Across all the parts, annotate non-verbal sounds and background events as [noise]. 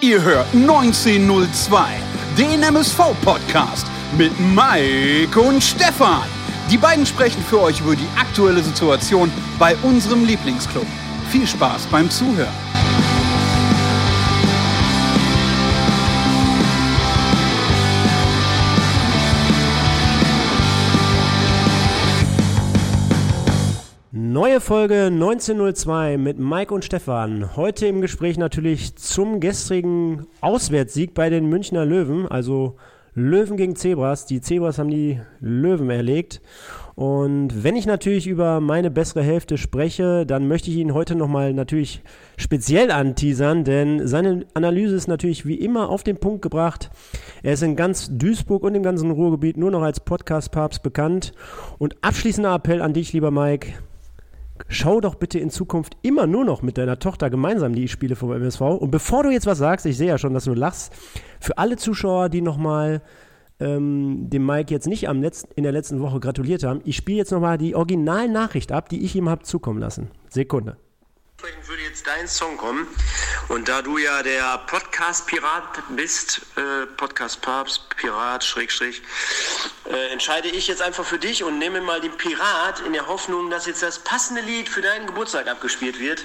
Ihr hört 1902, den MSV-Podcast mit Mike und Stefan. Die beiden sprechen für euch über die aktuelle Situation bei unserem Lieblingsclub. Viel Spaß beim Zuhören. Folge 1902 mit Mike und Stefan. Heute im Gespräch natürlich zum gestrigen Auswärtssieg bei den Münchner Löwen, also Löwen gegen Zebras. Die Zebras haben die Löwen erlegt. Und wenn ich natürlich über meine bessere Hälfte spreche, dann möchte ich ihn heute nochmal natürlich speziell anteasern, denn seine Analyse ist natürlich wie immer auf den Punkt gebracht. Er ist in ganz Duisburg und im ganzen Ruhrgebiet nur noch als Podcast-Papst bekannt. Und abschließender Appell an dich, lieber Mike schau doch bitte in Zukunft immer nur noch mit deiner Tochter gemeinsam die Spiele vom MSV. Und bevor du jetzt was sagst, ich sehe ja schon, dass du lachst, für alle Zuschauer, die nochmal ähm, dem Mike jetzt nicht am letzten, in der letzten Woche gratuliert haben, ich spiele jetzt nochmal die Originalnachricht ab, die ich ihm habe zukommen lassen. Sekunde würde jetzt dein Song kommen. Und da du ja der Podcast-Pirat bist, äh, Podcast-Papst, Pirat, Schrägstrich, äh, entscheide ich jetzt einfach für dich und nehme mal den Pirat in der Hoffnung, dass jetzt das passende Lied für deinen Geburtstag abgespielt wird.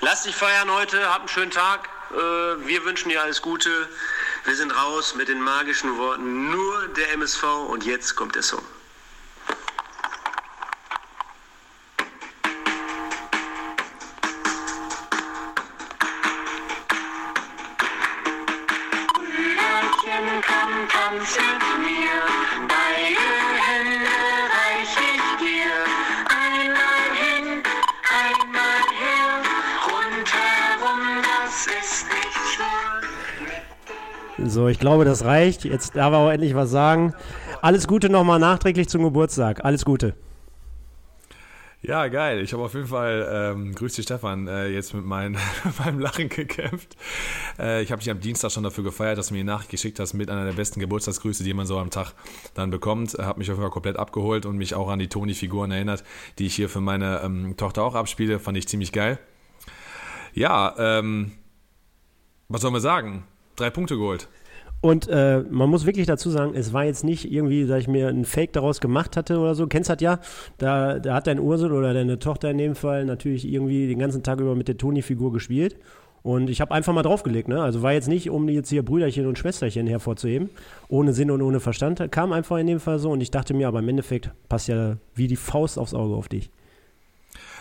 Lass dich feiern heute, hab einen schönen Tag. Äh, wir wünschen dir alles Gute. Wir sind raus mit den magischen Worten nur der MSV und jetzt kommt der Song. So, ich glaube, das reicht. Jetzt darf er auch endlich was sagen. Alles Gute nochmal nachträglich zum Geburtstag. Alles Gute. Ja, geil. Ich habe auf jeden Fall, ähm, grüß dich Stefan, äh, jetzt mit mein, [laughs] meinem Lachen gekämpft. Äh, ich habe dich am Dienstag schon dafür gefeiert, dass du mir die Nachricht geschickt hast mit einer der besten Geburtstagsgrüße, die man so am Tag dann bekommt. Habe mich auf jeden Fall komplett abgeholt und mich auch an die Toni-Figuren erinnert, die ich hier für meine ähm, Tochter auch abspiele. Fand ich ziemlich geil. Ja, ähm, was soll man sagen? drei Punkte geholt. Und äh, man muss wirklich dazu sagen, es war jetzt nicht irgendwie, dass ich mir einen Fake daraus gemacht hatte oder so. Kennst das ja? Da, da hat dein Ursel oder deine Tochter in dem Fall natürlich irgendwie den ganzen Tag über mit der Toni-Figur gespielt. Und ich habe einfach mal draufgelegt, ne? Also war jetzt nicht, um jetzt hier Brüderchen und Schwesterchen hervorzuheben, ohne Sinn und ohne Verstand. Kam einfach in dem Fall so und ich dachte mir, aber im Endeffekt passt ja wie die Faust aufs Auge auf dich.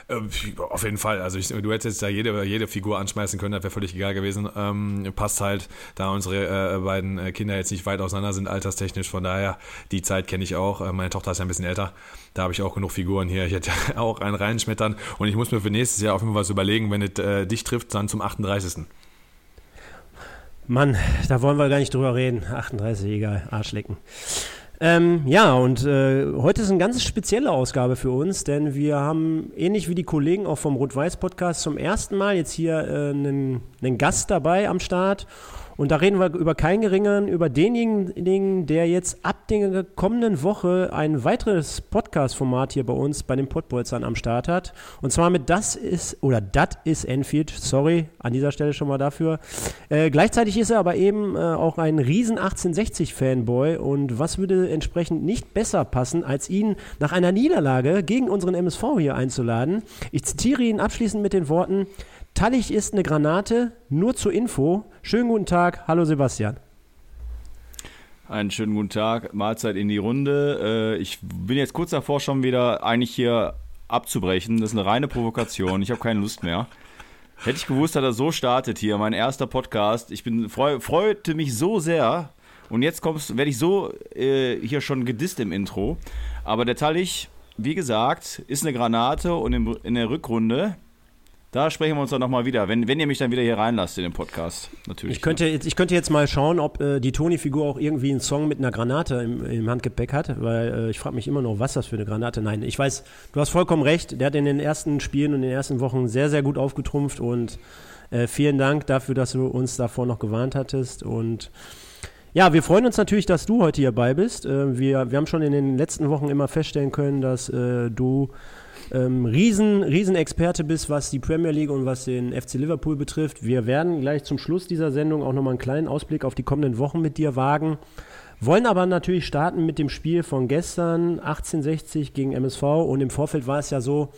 Ähm, auf jeden Fall. Also ich, du hättest da jede, jede Figur anschmeißen können, das wäre völlig egal gewesen. Ähm, passt halt, da unsere äh, beiden äh, Kinder jetzt nicht weit auseinander sind, alterstechnisch. Von daher, die Zeit kenne ich auch. Äh, meine Tochter ist ja ein bisschen älter. Da habe ich auch genug Figuren hier. Ich hätte [laughs] auch einen reinschmettern. Und ich muss mir für nächstes Jahr auf jeden Fall was überlegen, wenn es äh, dich trifft, dann zum 38. Mann, da wollen wir gar nicht drüber reden. 38, egal, Arschlecken. Ähm, ja, und äh, heute ist eine ganz spezielle Ausgabe für uns, denn wir haben ähnlich wie die Kollegen auch vom Rot-Weiß-Podcast zum ersten Mal jetzt hier äh, einen, einen Gast dabei am Start. Und da reden wir über keinen geringeren, über denjenigen, der jetzt ab der kommenden Woche ein weiteres Podcast-Format hier bei uns bei den Pottbolzern am Start hat. Und zwar mit Das ist, oder Dat ist Enfield, sorry, an dieser Stelle schon mal dafür. Äh, gleichzeitig ist er aber eben äh, auch ein riesen 1860-Fanboy. Und was würde entsprechend nicht besser passen, als ihn nach einer Niederlage gegen unseren MSV hier einzuladen? Ich zitiere ihn abschließend mit den Worten, Tallich ist eine Granate, nur zur Info. Schönen guten Tag, hallo Sebastian. Einen schönen guten Tag, Mahlzeit in die Runde. Äh, ich bin jetzt kurz davor schon wieder eigentlich hier abzubrechen. Das ist eine reine Provokation. Ich habe keine Lust mehr. Hätte ich gewusst, dass er so startet hier, mein erster Podcast. Ich bin freu, freute mich so sehr. Und jetzt werde ich so äh, hier schon gedisst im Intro. Aber der Tallich, wie gesagt, ist eine Granate und in der Rückrunde da sprechen wir uns dann nochmal wieder, wenn, wenn ihr mich dann wieder hier reinlasst in den Podcast. Natürlich. Ich könnte, jetzt, ich könnte jetzt mal schauen, ob äh, die Toni-Figur auch irgendwie einen Song mit einer Granate im, im Handgepäck hat, weil äh, ich frage mich immer noch, was das für eine Granate. Nein, ich weiß, du hast vollkommen recht. Der hat in den ersten Spielen und in den ersten Wochen sehr, sehr gut aufgetrumpft und äh, vielen Dank dafür, dass du uns davor noch gewarnt hattest und ja, wir freuen uns natürlich, dass du heute hierbei bist. Äh, wir, wir haben schon in den letzten Wochen immer feststellen können, dass äh, du ähm, riesen, riesen Experte bist, was die Premier League und was den FC Liverpool betrifft. Wir werden gleich zum Schluss dieser Sendung auch nochmal einen kleinen Ausblick auf die kommenden Wochen mit dir wagen. Wollen aber natürlich starten mit dem Spiel von gestern, 1860 gegen MSV. Und im Vorfeld war es ja so,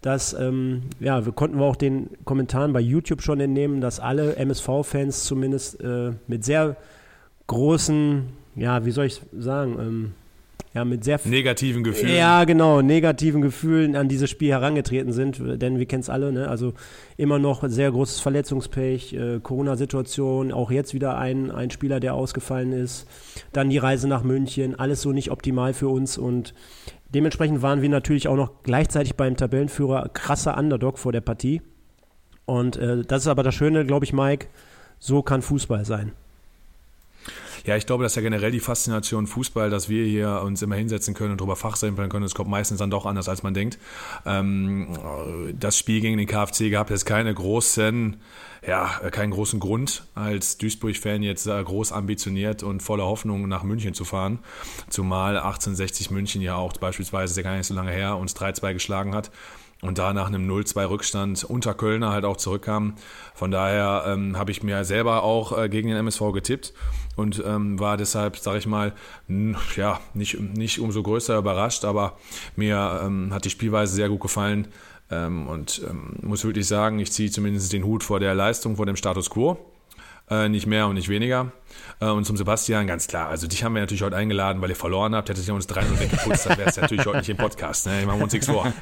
dass, ähm, ja, wir konnten auch den Kommentaren bei YouTube schon entnehmen, dass alle MSV-Fans zumindest äh, mit sehr großen, ja, wie soll ich sagen, ähm, ja, mit sehr negativen Gefühlen. Ja, genau, negativen Gefühlen an dieses Spiel herangetreten sind, denn wir kennen es alle, ne? Also immer noch sehr großes Verletzungspech, äh, Corona-Situation, auch jetzt wieder ein, ein Spieler, der ausgefallen ist. Dann die Reise nach München, alles so nicht optimal für uns und dementsprechend waren wir natürlich auch noch gleichzeitig beim Tabellenführer krasser Underdog vor der Partie. Und äh, das ist aber das Schöne, glaube ich, Mike, so kann Fußball sein. Ja, ich glaube, dass ja generell die Faszination Fußball, dass wir hier uns immer hinsetzen können und darüber fachsimpeln können, das kommt meistens dann doch anders, als man denkt. Ähm, das Spiel gegen den KfC gab jetzt keine großen, ja, keinen großen Grund, als Duisburg-Fan jetzt äh, groß ambitioniert und voller Hoffnung nach München zu fahren. Zumal 1860 München ja auch beispielsweise, ist ja gar nicht so lange her, uns 3-2 geschlagen hat und da nach einem 0-2 Rückstand unter Kölner halt auch zurückkam. Von daher ähm, habe ich mir selber auch äh, gegen den MSV getippt und ähm, war deshalb, sage ich mal, ja, nicht, nicht umso größer überrascht, aber mir ähm, hat die Spielweise sehr gut gefallen ähm, und ähm, muss wirklich sagen, ich ziehe zumindest den Hut vor der Leistung, vor dem Status quo. Äh, nicht mehr und nicht weniger. Äh, und zum Sebastian, ganz klar, also dich haben wir natürlich heute eingeladen, weil ihr verloren habt. Hättet ihr uns 3-0 weggeputzt, dann wäre es natürlich heute nicht im Podcast. Ne? Machen wir uns nichts vor.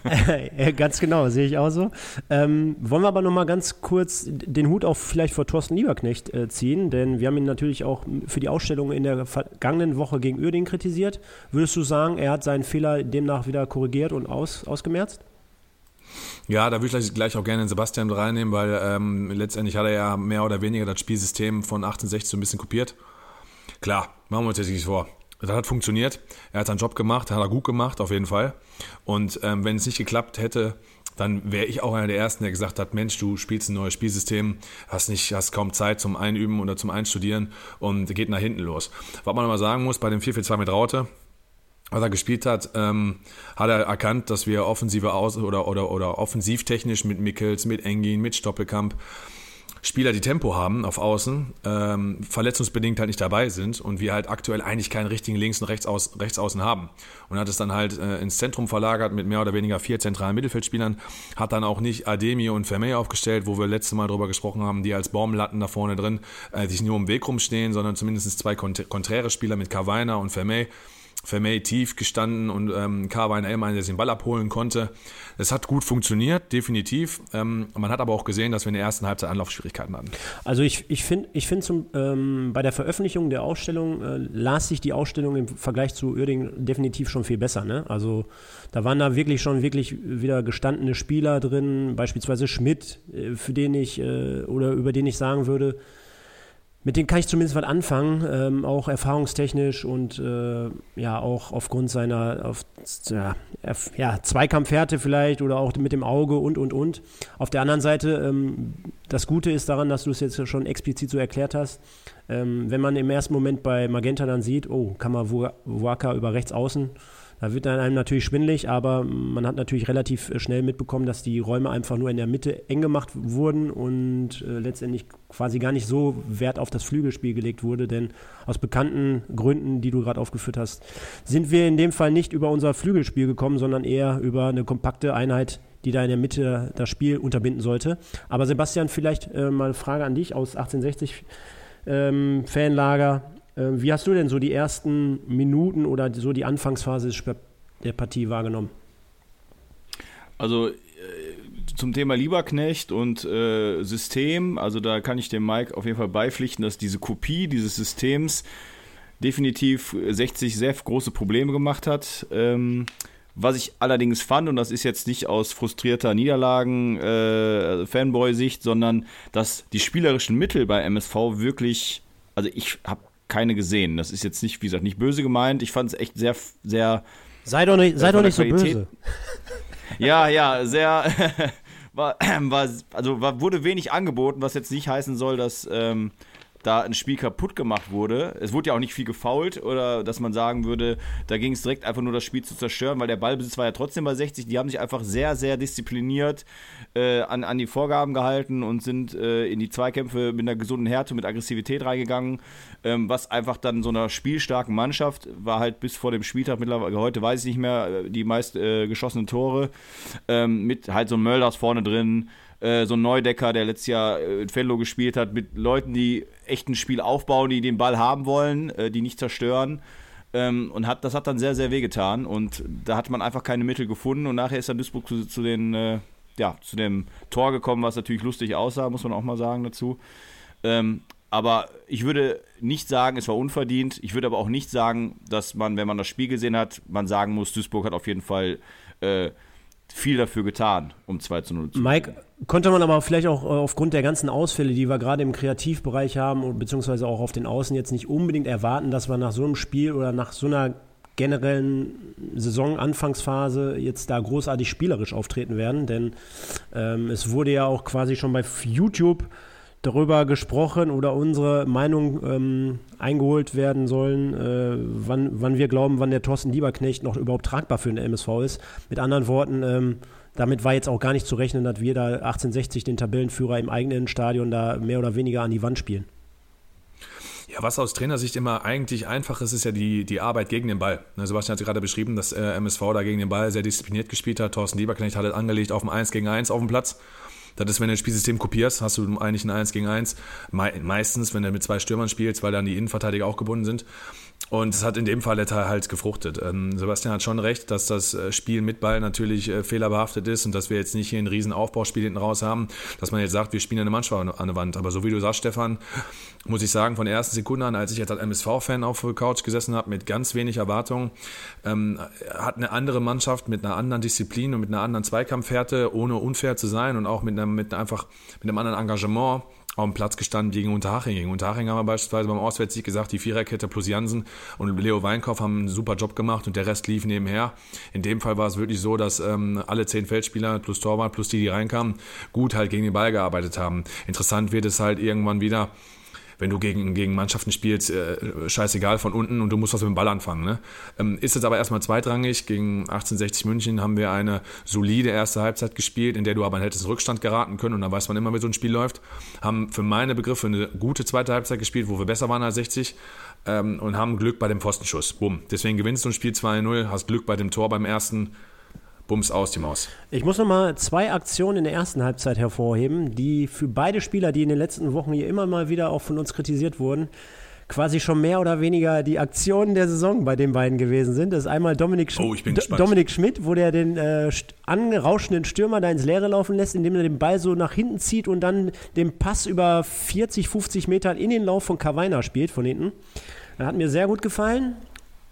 [laughs] ganz genau, sehe ich auch so. Ähm, wollen wir aber nochmal ganz kurz den Hut auch vielleicht vor Thorsten Lieberknecht äh, ziehen, denn wir haben ihn natürlich auch für die Ausstellung in der vergangenen Woche gegen Uerdingen kritisiert. Würdest du sagen, er hat seinen Fehler demnach wieder korrigiert und aus, ausgemerzt? Ja, da würde ich gleich auch gerne den Sebastian reinnehmen, weil ähm, letztendlich hat er ja mehr oder weniger das Spielsystem von 68 so ein bisschen kopiert. Klar, machen wir uns jetzt nicht vor. Das hat funktioniert. Er hat seinen Job gemacht, hat er gut gemacht, auf jeden Fall. Und ähm, wenn es nicht geklappt hätte, dann wäre ich auch einer der Ersten, der gesagt hat, Mensch, du spielst ein neues Spielsystem, hast nicht, hast kaum Zeit zum Einüben oder zum Einstudieren und geht nach hinten los. Was man aber sagen muss, bei dem 4-4-2 mit Raute, was er gespielt hat, ähm, hat er erkannt, dass wir offensive aus oder oder oder offensivtechnisch mit Mickels, mit Engin, mit Stoppelkamp Spieler, die Tempo haben auf Außen, ähm, verletzungsbedingt halt nicht dabei sind und wir halt aktuell eigentlich keinen richtigen Links- und Rechtsaußen, Rechtsaußen haben. Und hat es dann halt äh, ins Zentrum verlagert mit mehr oder weniger vier zentralen Mittelfeldspielern, hat dann auch nicht Ademi und Vermey aufgestellt, wo wir letztes Mal drüber gesprochen haben, die als Baumlatten da vorne drin äh, sich nur im Weg rumstehen, sondern zumindest zwei konträre Spieler mit Carvaina und Vermey Vermey tief gestanden und ähm, Carvine Elmer, der den Ball abholen konnte. Es hat gut funktioniert, definitiv. Ähm, man hat aber auch gesehen, dass wir in der ersten Halbzeit Anlaufschwierigkeiten hatten. Also ich, ich finde ich find ähm, bei der Veröffentlichung der Ausstellung äh, las sich die Ausstellung im Vergleich zu Uerdingen definitiv schon viel besser. Ne? Also da waren da wirklich schon wirklich wieder gestandene Spieler drin, beispielsweise Schmidt, äh, für den ich äh, oder über den ich sagen würde, mit dem kann ich zumindest was anfangen, ähm, auch erfahrungstechnisch und äh, ja auch aufgrund seiner auf, ja, ja, Zweikampfhärte vielleicht oder auch mit dem Auge und und und. Auf der anderen Seite, ähm, das Gute ist daran, dass du es jetzt schon explizit so erklärt hast, ähm, wenn man im ersten Moment bei Magenta dann sieht, oh, Waka über rechts außen da wird dann einem natürlich schwindlig, aber man hat natürlich relativ äh, schnell mitbekommen, dass die Räume einfach nur in der Mitte eng gemacht wurden und äh, letztendlich quasi gar nicht so Wert auf das Flügelspiel gelegt wurde, denn aus bekannten Gründen, die du gerade aufgeführt hast, sind wir in dem Fall nicht über unser Flügelspiel gekommen, sondern eher über eine kompakte Einheit, die da in der Mitte das Spiel unterbinden sollte. Aber Sebastian, vielleicht äh, mal eine Frage an dich aus 1860 ähm, Fanlager. Ähm, wie hast du denn so die ersten Minuten oder so die Anfangsphase der Partie wahrgenommen? Also äh, zum Thema Lieberknecht und äh, System, also da kann ich dem Mike auf jeden Fall beipflichten, dass diese Kopie dieses Systems definitiv 60 sehr große Probleme gemacht hat. Ähm, was ich allerdings fand, und das ist jetzt nicht aus frustrierter Niederlagen-Fanboy-Sicht, äh, sondern dass die spielerischen Mittel bei MSV wirklich, also ich habe keine gesehen. Das ist jetzt nicht, wie gesagt, nicht böse gemeint. Ich fand es echt sehr, sehr. Sei doch nicht, sei doch nicht so böse. [laughs] Ja, ja, sehr. [laughs] war, war, also war, wurde wenig angeboten, was jetzt nicht heißen soll, dass, ähm, da ein Spiel kaputt gemacht wurde. Es wurde ja auch nicht viel gefault oder dass man sagen würde, da ging es direkt einfach nur das Spiel zu zerstören, weil der Ballbesitz war ja trotzdem bei 60. Die haben sich einfach sehr, sehr diszipliniert äh, an, an die Vorgaben gehalten und sind äh, in die Zweikämpfe mit einer gesunden Härte, mit Aggressivität reingegangen, ähm, was einfach dann so einer spielstarken Mannschaft war halt bis vor dem Spieltag mittlerweile, heute weiß ich nicht mehr, äh, die meist äh, geschossenen Tore ähm, mit halt so Mölders vorne drin, äh, so ein Neudecker, der letztes Jahr äh, in Fellow gespielt hat, mit Leuten, die echt ein Spiel aufbauen, die den Ball haben wollen, äh, die nicht zerstören. Ähm, und hat, das hat dann sehr, sehr wehgetan. Und da hat man einfach keine Mittel gefunden. Und nachher ist dann Duisburg zu, zu den, äh, ja, zu dem Tor gekommen, was natürlich lustig aussah, muss man auch mal sagen dazu. Ähm, aber ich würde nicht sagen, es war unverdient. Ich würde aber auch nicht sagen, dass man, wenn man das Spiel gesehen hat, man sagen muss, Duisburg hat auf jeden Fall äh, viel dafür getan, um 2 zu 0 zu Mike, konnte man aber vielleicht auch äh, aufgrund der ganzen Ausfälle, die wir gerade im Kreativbereich haben, beziehungsweise auch auf den Außen jetzt nicht unbedingt erwarten, dass wir nach so einem Spiel oder nach so einer generellen Saisonanfangsphase jetzt da großartig spielerisch auftreten werden, denn ähm, es wurde ja auch quasi schon bei YouTube darüber gesprochen oder unsere Meinung ähm, eingeholt werden sollen, äh, wann, wann wir glauben, wann der Thorsten Lieberknecht noch überhaupt tragbar für den MSV ist. Mit anderen Worten, ähm, damit war jetzt auch gar nicht zu rechnen, dass wir da 1860 den Tabellenführer im eigenen Stadion da mehr oder weniger an die Wand spielen. Ja, was aus Trainersicht immer eigentlich einfach ist, ist ja die, die Arbeit gegen den Ball. Ne, Sebastian hat gerade beschrieben, dass äh, MSV da gegen den Ball sehr diszipliniert gespielt hat. Thorsten Lieberknecht hat es angelegt auf dem 1 gegen 1 auf dem Platz. Das ist, wenn du ein Spielsystem kopierst, hast du eigentlich ein 1 gegen 1. meistens, wenn du mit zwei Stürmern spielst, weil dann die Innenverteidiger auch gebunden sind. Und es hat in dem Fall der Teil halt gefruchtet. Ähm, Sebastian hat schon recht, dass das äh, Spiel mit Ball natürlich äh, fehlerbehaftet ist und dass wir jetzt nicht hier ein riesen Aufbauspiel hinten raus haben, dass man jetzt sagt, wir spielen eine Mannschaft an der Wand. Aber so wie du sagst, Stefan, muss ich sagen, von der ersten Sekunde an, als ich jetzt als MSV-Fan auf der Couch gesessen habe, mit ganz wenig Erwartungen, ähm, hat eine andere Mannschaft mit einer anderen Disziplin und mit einer anderen Zweikampfhärte, ohne unfair zu sein und auch mit einem, mit einfach mit einem anderen Engagement auf dem Platz gestanden gegen Unterhaching. Gegen Unterhaching haben wir beispielsweise beim Auswärtssieg gesagt, die Viererkette plus Jansen und Leo Weinkauf haben einen super Job gemacht und der Rest lief nebenher. In dem Fall war es wirklich so, dass ähm, alle zehn Feldspieler plus Torwart plus die, die reinkamen, gut halt gegen den Ball gearbeitet haben. Interessant wird es halt irgendwann wieder, wenn du gegen, gegen Mannschaften spielst, äh, scheißegal von unten und du musst was mit dem Ball anfangen. Ne? Ähm, ist jetzt aber erstmal zweitrangig. Gegen 1860 München haben wir eine solide erste Halbzeit gespielt, in der du aber hättest in Rückstand geraten können und dann weiß man immer, wie so ein Spiel läuft. Haben für meine Begriffe eine gute zweite Halbzeit gespielt, wo wir besser waren als 60 ähm, und haben Glück bei dem Pfostenschuss. Bumm. Deswegen gewinnst du ein Spiel 2-0, hast Glück bei dem Tor beim ersten Bums aus die Maus. Ich muss noch mal zwei Aktionen in der ersten Halbzeit hervorheben, die für beide Spieler, die in den letzten Wochen hier immer mal wieder auch von uns kritisiert wurden, quasi schon mehr oder weniger die Aktionen der Saison bei den beiden gewesen sind. Das ist einmal Dominik, Sch oh, Dominik Schmidt, wo der den äh, angerauschenden Stürmer da ins Leere laufen lässt, indem er den Ball so nach hinten zieht und dann den Pass über 40, 50 Meter in den Lauf von Kavaina spielt, von hinten. Das hat mir sehr gut gefallen.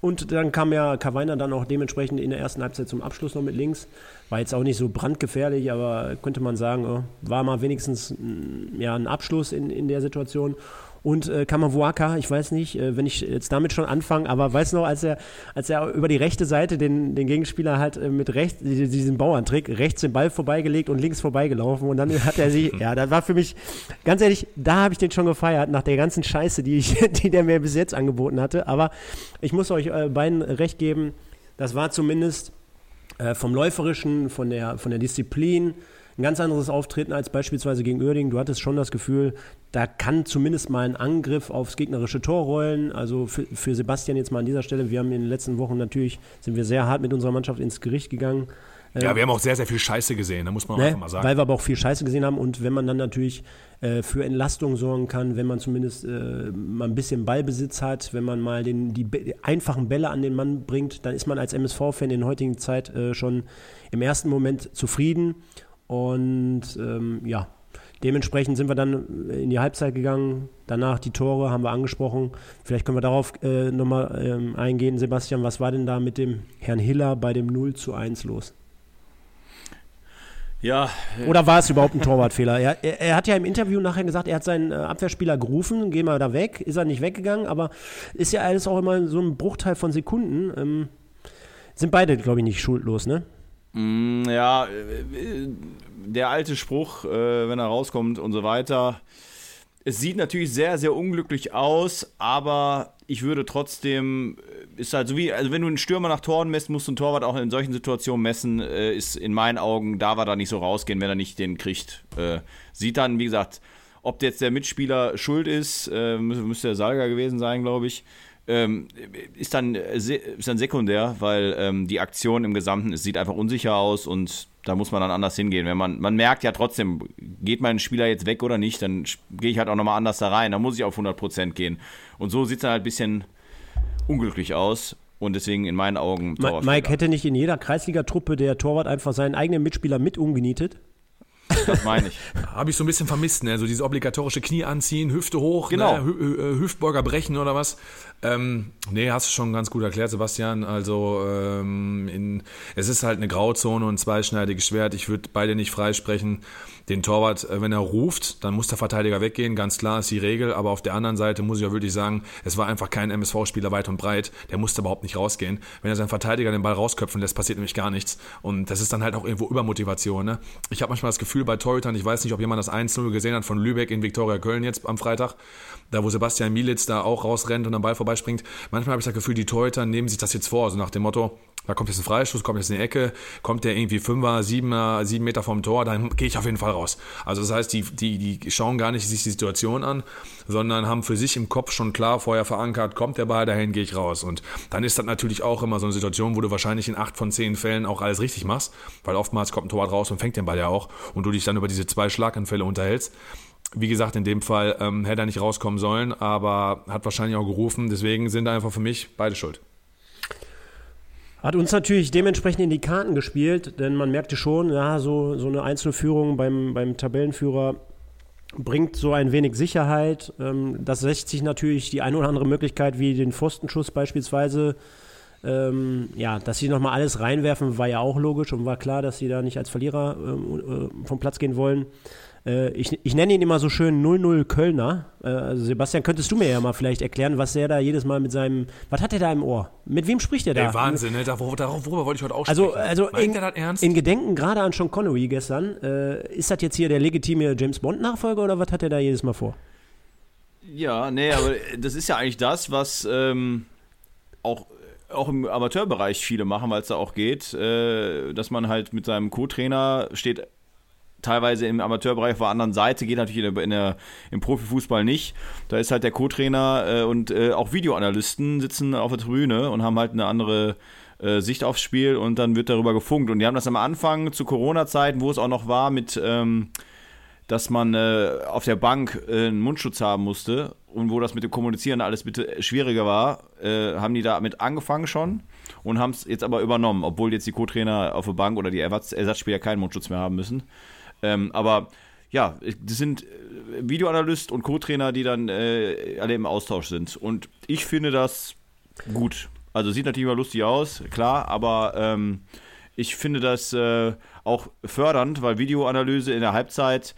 Und dann kam ja Kavainer dann auch dementsprechend in der ersten Halbzeit zum Abschluss noch mit links. War jetzt auch nicht so brandgefährlich, aber könnte man sagen, oh, war mal wenigstens mm, ja, ein Abschluss in, in der Situation. Und äh, Kamavuaka, ich weiß nicht, äh, wenn ich jetzt damit schon anfange, aber weiß noch, als er, als er über die rechte Seite den, den Gegenspieler halt äh, mit rechts, diesen Bauerntrick, rechts den Ball vorbeigelegt und links vorbeigelaufen und dann hat er sich, [laughs] ja, das war für mich, ganz ehrlich, da habe ich den schon gefeiert, nach der ganzen Scheiße, die, ich, [laughs] die der mir bis jetzt angeboten hatte. Aber ich muss euch äh, beiden recht geben, das war zumindest äh, vom Läuferischen, von der, von der Disziplin, ein ganz anderes Auftreten als beispielsweise gegen Oerding. Du hattest schon das Gefühl, da kann zumindest mal ein Angriff aufs gegnerische Tor rollen. Also für, für Sebastian jetzt mal an dieser Stelle, wir haben in den letzten Wochen natürlich, sind wir sehr hart mit unserer Mannschaft ins Gericht gegangen. Ja, wir haben auch sehr, sehr viel Scheiße gesehen, da muss man ne? einfach mal sagen. Weil wir aber auch viel Scheiße gesehen haben und wenn man dann natürlich äh, für Entlastung sorgen kann, wenn man zumindest äh, mal ein bisschen Ballbesitz hat, wenn man mal den, die, die, einfachen Bälle an den Mann bringt, dann ist man als MSV-Fan in der heutigen Zeit äh, schon im ersten Moment zufrieden und ähm, ja, dementsprechend sind wir dann in die Halbzeit gegangen. Danach die Tore haben wir angesprochen. Vielleicht können wir darauf äh, nochmal ähm, eingehen. Sebastian, was war denn da mit dem Herrn Hiller bei dem 0 zu 1 los? Ja. Äh, Oder war es überhaupt ein Torwartfehler? Er, er, er, hat ja im Interview nachher gesagt, er hat seinen äh, Abwehrspieler gerufen, geh mal da weg. Ist er nicht weggegangen, aber ist ja alles auch immer so ein Bruchteil von Sekunden. Ähm, sind beide, glaube ich, nicht schuldlos, ne? Mm, ja, äh, der alte Spruch, äh, wenn er rauskommt und so weiter. es sieht natürlich sehr, sehr unglücklich aus, aber ich würde trotzdem, äh, ist halt so wie, also wenn du einen Stürmer nach Toren messt, musst du einen Torwart auch in solchen Situationen messen, ist in meinen Augen, da war da nicht so rausgehen, wenn er nicht den kriegt. Sieht dann, wie gesagt, ob jetzt der Mitspieler schuld ist, müsste der Salga gewesen sein, glaube ich, ähm, ist, dann, ist dann sekundär, weil ähm, die Aktion im Gesamten, es sieht einfach unsicher aus und da muss man dann anders hingehen. Wenn man, man merkt ja trotzdem, geht mein Spieler jetzt weg oder nicht, dann gehe ich halt auch nochmal anders da rein. Da muss ich auf 100% gehen. Und so sieht es dann halt ein bisschen unglücklich aus. Und deswegen in meinen Augen. Mike hätte nicht in jeder Kreisligatruppe der Torwart einfach seinen eigenen Mitspieler mit umgenietet? Das meine ich. [laughs] Habe ich so ein bisschen vermisst, ne? So dieses obligatorische Knie anziehen, Hüfte hoch, genau. ne? Hüftbeuger brechen oder was. Ähm, nee, hast du schon ganz gut erklärt, Sebastian. Also ähm, in, es ist halt eine Grauzone und ein zweischneidiges Schwert. Ich würde beide nicht freisprechen. Den Torwart, äh, wenn er ruft, dann muss der Verteidiger weggehen. Ganz klar ist die Regel. Aber auf der anderen Seite muss ich auch wirklich sagen, es war einfach kein MSV-Spieler weit und breit. Der musste überhaupt nicht rausgehen. Wenn er seinen Verteidiger den Ball rausköpfen lässt, passiert nämlich gar nichts. Und das ist dann halt auch irgendwo Übermotivation. Ne? Ich habe manchmal das Gefühl bei Torhütern, ich weiß nicht, ob jemand das 1-0 gesehen hat von Lübeck in Viktoria Köln jetzt am Freitag, da wo Sebastian Mielitz da auch rausrennt und am Ball vorbeispringt. Manchmal habe ich das Gefühl, die Torhüter nehmen sich das jetzt vor, so nach dem Motto, da kommt jetzt ein Freischuss, kommt jetzt eine Ecke, kommt der irgendwie Fünfer, Siebener, sieben Meter vom Tor, dann gehe ich auf jeden Fall raus. Also das heißt, die, die, die schauen gar nicht sich die Situation an, sondern haben für sich im Kopf schon klar vorher verankert, kommt der Ball dahin, gehe ich raus. Und dann ist das natürlich auch immer so eine Situation, wo du wahrscheinlich in acht von zehn Fällen auch alles richtig machst, weil oftmals kommt ein Torwart raus und fängt den Ball ja auch und du dich dann über diese zwei Schlaganfälle unterhältst. Wie gesagt, in dem Fall ähm, hätte er nicht rauskommen sollen, aber hat wahrscheinlich auch gerufen. Deswegen sind einfach für mich beide schuld. Hat uns natürlich dementsprechend in die Karten gespielt, denn man merkte schon, ja, so, so eine Einzelführung beim, beim Tabellenführer bringt so ein wenig Sicherheit. Ähm, das lässt sich natürlich die eine oder andere Möglichkeit, wie den Pfostenschuss beispielsweise, ähm, ja, dass sie nochmal alles reinwerfen, war ja auch logisch und war klar, dass sie da nicht als Verlierer ähm, äh, vom Platz gehen wollen. Äh, ich, ich nenne ihn immer so schön 00 Kölner. Äh, also Sebastian, könntest du mir ja mal vielleicht erklären, was der da jedes Mal mit seinem, was hat er da im Ohr? Mit wem spricht er da? Ey, Wahnsinn, ne? Darauf, worüber wollte ich heute auch also, sprechen. Also, also in, in, Gedenken gerade an Sean Connery gestern, äh, ist das jetzt hier der legitime James Bond-Nachfolger oder was hat er da jedes Mal vor? Ja, nee, aber das ist ja eigentlich das, was ähm, auch auch im Amateurbereich viele machen, weil es da auch geht, äh, dass man halt mit seinem Co-Trainer steht teilweise im Amateurbereich auf der anderen Seite, geht natürlich in der, in der, im Profifußball nicht. Da ist halt der Co-Trainer äh, und äh, auch Videoanalysten sitzen auf der Tribüne und haben halt eine andere äh, Sicht aufs Spiel und dann wird darüber gefunkt. Und die haben das am Anfang zu Corona-Zeiten, wo es auch noch war, mit ähm, dass man äh, auf der Bank äh, einen Mundschutz haben musste und wo das mit dem Kommunizieren alles bitte schwieriger war, äh, haben die damit angefangen schon und haben es jetzt aber übernommen, obwohl jetzt die Co-Trainer auf der Bank oder die Ersatz Ersatzspieler keinen Mundschutz mehr haben müssen. Ähm, aber ja, das sind äh, Videoanalyst und Co-Trainer, die dann äh, alle im Austausch sind. Und ich finde das gut. Also sieht natürlich immer lustig aus, klar, aber ähm, ich finde das äh, auch fördernd, weil Videoanalyse in der Halbzeit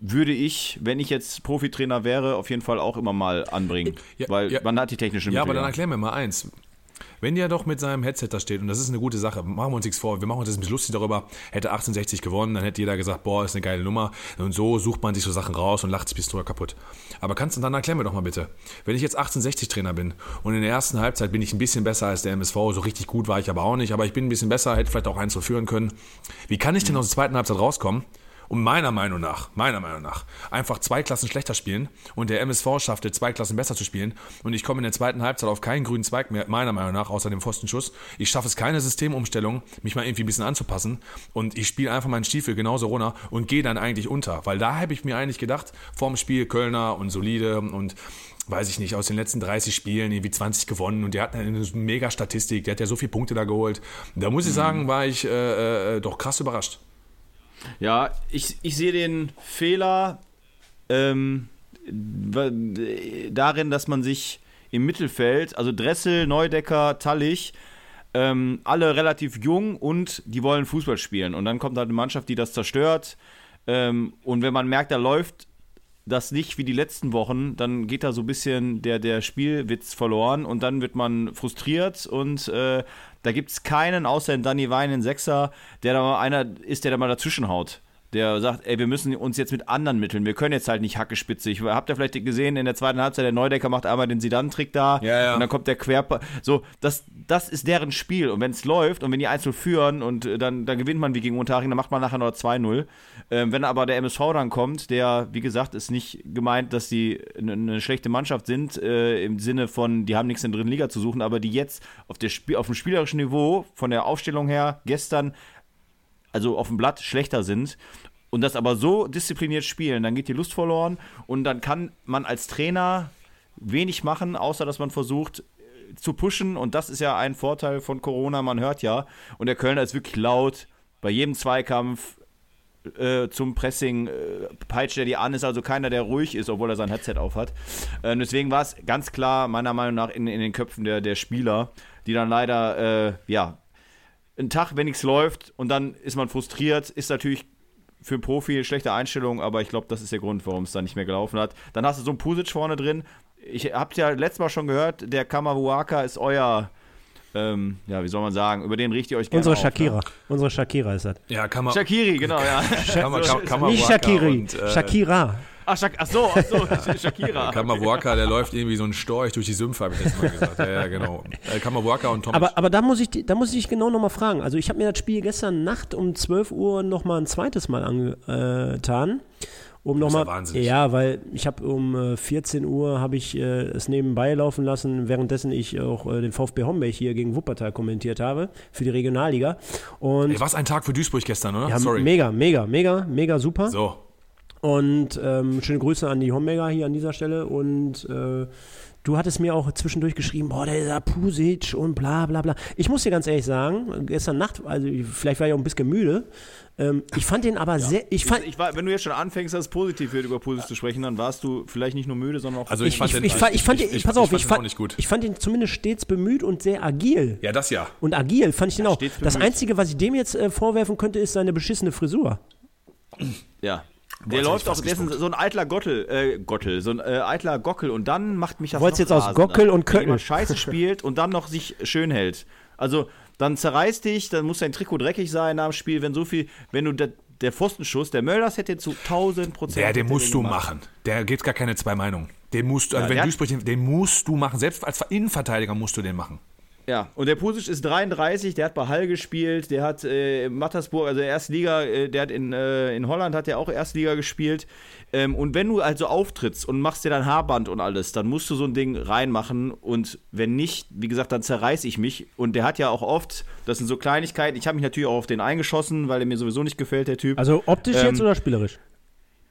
würde ich, wenn ich jetzt Profitrainer wäre, auf jeden Fall auch immer mal anbringen. Ja, weil ja, man hat die technischen Mittel. Ja, aber dann erklär mir mal eins. Wenn der doch mit seinem Headset da steht, und das ist eine gute Sache, machen wir uns nichts vor, wir machen uns jetzt ein bisschen lustig darüber, hätte 1860 gewonnen, dann hätte jeder gesagt, boah, ist eine geile Nummer. Und so sucht man sich so Sachen raus und lacht bis drüber kaputt. Aber kannst du dann erklären mir doch mal bitte, wenn ich jetzt 1860 Trainer bin und in der ersten Halbzeit bin ich ein bisschen besser als der MSV, so richtig gut war ich aber auch nicht, aber ich bin ein bisschen besser, hätte vielleicht auch eins so führen können. Wie kann ich denn aus der zweiten Halbzeit rauskommen? Und meiner Meinung nach, meiner Meinung nach, einfach zwei Klassen schlechter spielen und der MSV schaffte, zwei Klassen besser zu spielen und ich komme in der zweiten Halbzeit auf keinen grünen Zweig mehr, meiner Meinung nach, außer dem Pfostenschuss. Ich schaffe es keine Systemumstellung, mich mal irgendwie ein bisschen anzupassen und ich spiele einfach meinen Stiefel genauso runter und gehe dann eigentlich unter, weil da habe ich mir eigentlich gedacht, vorm Spiel Kölner und solide und weiß ich nicht, aus den letzten 30 Spielen irgendwie 20 gewonnen und der hat eine mega Statistik, der hat ja so viele Punkte da geholt. Da muss ich mhm. sagen, war ich äh, äh, doch krass überrascht. Ja, ich, ich sehe den Fehler ähm, darin, dass man sich im Mittelfeld, also Dressel, Neudecker, Tallich, ähm, alle relativ jung und die wollen Fußball spielen. Und dann kommt halt eine Mannschaft, die das zerstört. Ähm, und wenn man merkt, da läuft das nicht wie die letzten Wochen, dann geht da so ein bisschen der, der Spielwitz verloren und dann wird man frustriert und äh, da gibt es keinen, außer in Danny Wein, den Sechser, der da mal einer ist, der da mal dazwischen haut. Der sagt, ey, wir müssen uns jetzt mit anderen Mitteln, wir können jetzt halt nicht Hackespitze. Ich habt ihr vielleicht gesehen, in der zweiten Halbzeit, der Neudecker macht einmal den Sidan-Trick da Ja, ja. und dann kommt der Querpa. So, das, das ist deren Spiel. Und wenn es läuft und wenn die 1-0 führen und äh, dann, dann gewinnt man wie gegen Unterhaching, dann macht man nachher noch 2-0. Ähm, wenn aber der MSV dann kommt, der, wie gesagt, ist nicht gemeint, dass die eine, schlechte Mannschaft sind, äh, im Sinne von, die haben nichts in der dritten Liga zu suchen, aber die jetzt auf, der Spiel, auf dem spielerischen Niveau, von der Aufstellung her, gestern also auf dem Blatt schlechter sind und das aber so diszipliniert spielen, dann geht die Lust verloren und dann kann man als Trainer wenig machen, außer dass man versucht äh, zu pushen und das ist ja ein Vorteil von Corona, man hört ja und der Kölner ist wirklich laut bei jedem Zweikampf äh, zum Pressing, äh, peitscht er die an, ist also keiner, der ruhig ist, obwohl er sein Headset aufhat. Äh, deswegen war es ganz klar, meiner Meinung nach, in, in den Köpfen der, der Spieler, die dann leider, ja, einen Tag, wenn nichts läuft und dann ist man frustriert, ist natürlich für einen Profi eine schlechte Einstellung, aber ich glaube, das ist der Grund, warum es dann nicht mehr gelaufen hat. Dann hast du so einen Pusic vorne drin. Ich hab's ja letztes Mal schon gehört, der Kamaruaka ist euer, ähm, ja, wie soll man sagen, über den riecht ihr euch gerne Unsere auf, Shakira. Ne? Unsere Shakira ist das. Ja, man. Shakiri, genau, ja. Man, kann, kann man Nicht Shakiri, und, äh, Shakira. Ach, Shak ach so, ach so, Shakira. [laughs] Kamabuaka, der läuft irgendwie so ein Storch durch die Sümpfe, habe ich letztes Mal gesagt. Ja, ja, genau. Äh, Kamabuaka und Tomic. Aber, aber da muss ich, da muss ich dich genau nochmal fragen. Also ich habe mir das Spiel gestern Nacht um 12 Uhr nochmal ein zweites Mal angetan. Um Das ist ja ja, weil ich habe um äh, 14 Uhr habe ich äh, es nebenbei laufen lassen, währenddessen ich auch äh, den VfB Homberg hier gegen Wuppertal kommentiert habe für die Regionalliga. Und Ey, was ein Tag für Duisburg gestern, oder? ja, Sorry. mega, mega, mega, mega super. So. Und ähm, schöne Grüße an die Homberger hier an dieser Stelle. Und äh, du hattest mir auch zwischendurch geschrieben, boah, der ist ja Pusic und bla bla bla. Ich muss dir ganz ehrlich sagen, gestern Nacht, also ich- vielleicht war ich auch ein bisschen müde, ähm, ich fand den aber sehr, ich fand, Ich war, wenn du jetzt schon anfängst, dass es positiv wird, über Pusic zu sprechen, dann warst du vielleicht nicht nur müde, sondern auch. Also ich, ich fand ich, den- ich, fand, ich fand ich- den, ich- pass auf, ich fand ich den fand, auch nicht gut. ich fand ihn zumindest stets bemüht und sehr agil. Ja, das ja. Und agil fand ich den auch. stets Das. Einzige, was ich dem jetzt äh, vorwerfen könnte, ist seine beschissene Frisur. Ja. Der läuft auch, der ist so ein eitler Gottel, äh, Gottel, so ein äh, eitler Gockel und dann macht mich das Wolltest noch jetzt aus rasender, Gockel und wenn jemand Köttel. Scheiße [laughs] spielt und dann noch sich schön hält. Also, dann zerreißt dich, dann muss dein Trikot dreckig sein nach dem Spiel, wenn so viel, wenn du der, der Pfostenschuss, der Mölders hätte zu 1000 Prozent. Der, den musst du machen. Der geht gar keine zwei Meinungen. Den musst du, also Ja, wenn Duisburg, den, den musst du machen. Selbst als Innenverteidiger musst du den machen. Ja, und der Pusic ist 33, der hat bei Hall gespielt, der hat äh, in Mattersburg, also Erstliga, äh, der hat in, äh, in Holland hat der auch Erstliga gespielt. Ähm, und wenn du also auftrittst und machst dir dann Haarband und alles, dann musst du so ein Ding reinmachen und wenn nicht, wie gesagt, dann zerreiß ich mich. Und der hat ja auch oft, das sind so Kleinigkeiten, ich habe mich natürlich auch auf den eingeschossen, weil er mir sowieso nicht gefällt, der Typ. Also optisch Ähm, jetzt oder spielerisch?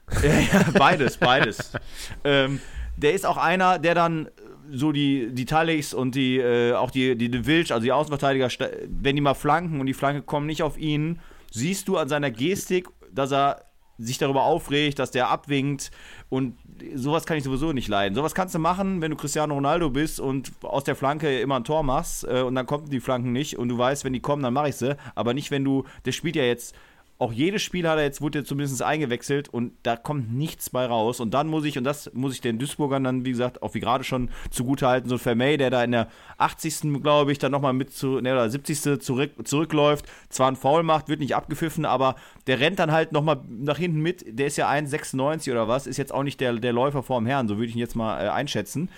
[laughs] Ja, ja, beides, beides. [laughs] ähm, der ist auch einer, der dann so die, die Taliks und die, äh, auch die, die, die Wilsch, also die Außenverteidiger, wenn die mal flanken und die Flanke kommen nicht auf ihn, siehst du an seiner Gestik, dass er sich darüber aufregt, dass der abwinkt und sowas kann ich sowieso nicht leiden. Sowas kannst du machen, wenn du Cristiano Ronaldo bist und aus der Flanke immer ein Tor machst äh, und dann kommen die Flanken nicht und du weißt, wenn die kommen, dann mache ich sie, aber nicht, wenn du, der spielt ja jetzt auch jedes Spiel hat er jetzt, wurde er zumindest eingewechselt und da kommt nichts bei raus. Und dann muss ich, und das muss ich den Duisburgern dann, wie gesagt, auch wie gerade schon zugutehalten, so ein Vermey, der da in der 80. glaube ich, dann nochmal mit zu, ne, oder 70. Zurück, zurückläuft, zwar einen Foul macht, wird nicht abgepfiffen, aber der rennt dann halt nochmal nach hinten mit, der ist ja 1,96 oder was, ist jetzt auch nicht der, der Läufer vorm Herrn, so würde ich ihn jetzt mal äh, einschätzen.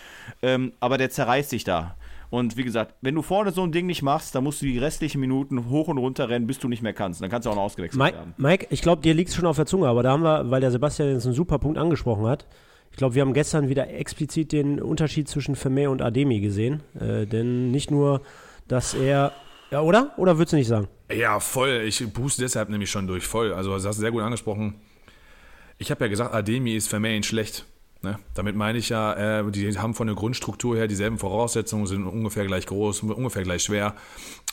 Ähm, aber der zerreißt sich da. Und wie gesagt, wenn du vorne so ein Ding nicht machst, dann musst du die restlichen Minuten hoch und runter rennen, bis du nicht mehr kannst. Dann kannst du auch noch ausgewechselt Mike, werden. Mike ich glaube, dir liegt es schon auf der Zunge, aber da haben wir, weil der Sebastian jetzt einen super Punkt angesprochen hat, ich glaube, wir haben gestern wieder explizit den Unterschied zwischen Vermeer und Ademi gesehen. Äh, denn nicht nur, dass er. Ja, oder? Oder würdest du nicht sagen? Ja, voll. Ich puste deshalb nämlich schon durch. Voll. Also, das hast du sehr gut angesprochen. Ich habe ja gesagt, Ademi ist Vermeyen schlecht. Ne? Damit meine ich ja, äh, die haben von der Grundstruktur her dieselben Voraussetzungen, sind ungefähr gleich groß, ungefähr gleich schwer,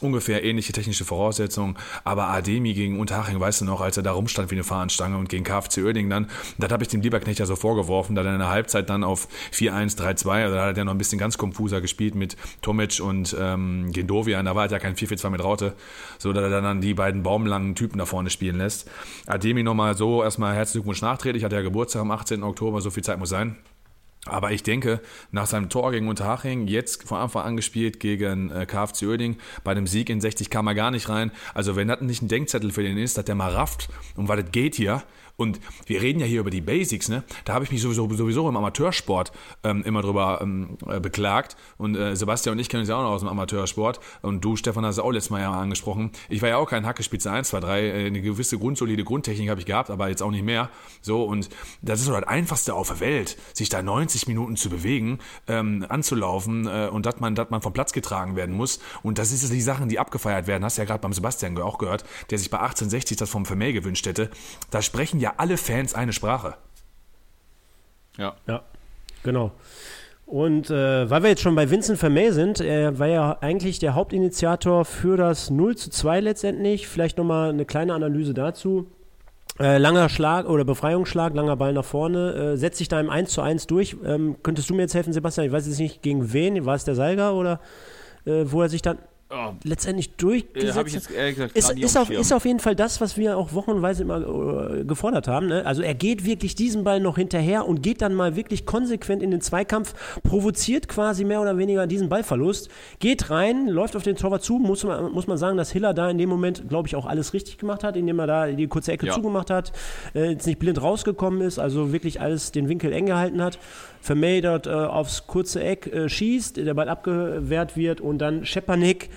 ungefähr ähnliche technische Voraussetzungen. Aber Ademi gegen Unterhaching, weißt du noch, als er da rumstand wie eine Fahnenstange und gegen KFC Oerding dann, das habe ich dem Lieberknecht ja so vorgeworfen, da er in der Halbzeit dann auf 4-1, 3-2, also da hat er noch ein bisschen ganz konfuser gespielt mit Tomic und ähm, Gendovian, da war halt ja kein 4-4-2 mit Raute, so dass er dann die beiden baumlangen Typen da vorne spielen lässt. Ademi nochmal so, erstmal herzlichen Glückwunsch nachträglich, hat ja Geburtstag am 18. Oktober, so viel Zeit muss sein. Aber ich denke, nach seinem Tor gegen Unterhaching, jetzt von Anfang an gespielt gegen äh, KFC Oerding, bei dem Sieg in 60 kam er gar nicht rein. Also wenn das nicht ein Denkzettel für den ist, dass der mal rafft und was das geht hier, und wir reden ja hier über die Basics, ne? Da habe ich mich sowieso, sowieso im Amateursport ähm, immer drüber ähm, äh, beklagt. Und äh, Sebastian und ich kennen uns ja auch noch aus dem Amateursport. Und du, Stefan, hast es auch letztes Mal ja angesprochen. Ich war ja auch kein Hackespitze 1, 2, 3. Äh, eine gewisse grundsolide Grundtechnik habe ich gehabt, aber jetzt auch nicht mehr. So, und das ist so das Einfachste auf der Welt, sich da 90 Minuten zu bewegen, ähm, anzulaufen äh, und dass man, man vom Platz getragen werden muss. Und das ist die Sachen, die abgefeiert werden. Hast ja gerade beim Sebastian auch gehört, der sich bei 1860 das vom Vermeer gewünscht hätte. Da sprechen ja alle Fans eine Sprache. Ja. Ja, genau. Und äh, weil wir jetzt schon bei Vincent Vermey sind, er war ja eigentlich der Hauptinitiator für das 0 zu 2 letztendlich. Vielleicht nochmal eine kleine Analyse dazu. Äh, langer Schlag oder Befreiungsschlag, langer Ball nach vorne, äh, setzt sich da im 1 zu 1 durch. Ähm, könntest du mir jetzt helfen, Sebastian? Ich weiß jetzt nicht, gegen wen, war es der Salga oder äh, wo er sich dann oh, letztendlich durchgesetzt äh, ich jetzt ehrlich gesagt ist, ist, auf, ist auf jeden Fall das, was wir auch wochenweise immer äh, gefordert haben. Ne? Also er geht wirklich diesen Ball noch hinterher und geht dann mal wirklich konsequent in den Zweikampf, provoziert quasi mehr oder weniger diesen Ballverlust, geht rein, läuft auf den Torwart zu, muss man, muss man sagen, dass Hiller da in dem Moment, glaube ich, auch alles richtig gemacht hat, indem er da die kurze Ecke ja. zugemacht hat, äh, jetzt nicht blind rausgekommen ist, also wirklich alles den Winkel eng gehalten hat. Vermey dort äh, aufs kurze Eck äh, schießt, der Ball abgewehrt wird und dann Schepanik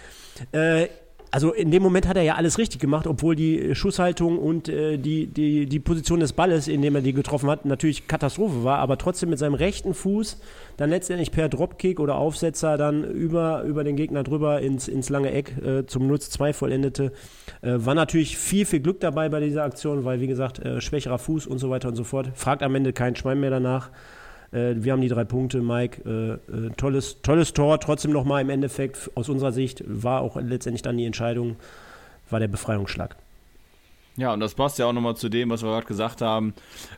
äh, also in dem Moment hat er ja alles richtig gemacht, obwohl die Schusshaltung und äh, die, die, die Position des Balles, in dem er die getroffen hat, natürlich Katastrophe war, aber trotzdem mit seinem rechten Fuß dann letztendlich per Dropkick oder Aufsetzer dann über, über den Gegner drüber ins, ins lange Eck äh, zum 0 2 vollendete. Äh, war natürlich viel, viel Glück dabei bei dieser Aktion, weil wie gesagt, äh, schwächerer Fuß und so weiter und so fort. Fragt am Ende kein Schwein mehr danach. Äh, wir haben die drei Punkte, Mike. Äh, äh, tolles, tolles Tor. Trotzdem nochmal im Endeffekt, aus unserer Sicht, war auch letztendlich dann die Entscheidung, war der Befreiungsschlag. Ja, und das passt ja auch nochmal zu dem, was wir gerade gesagt haben.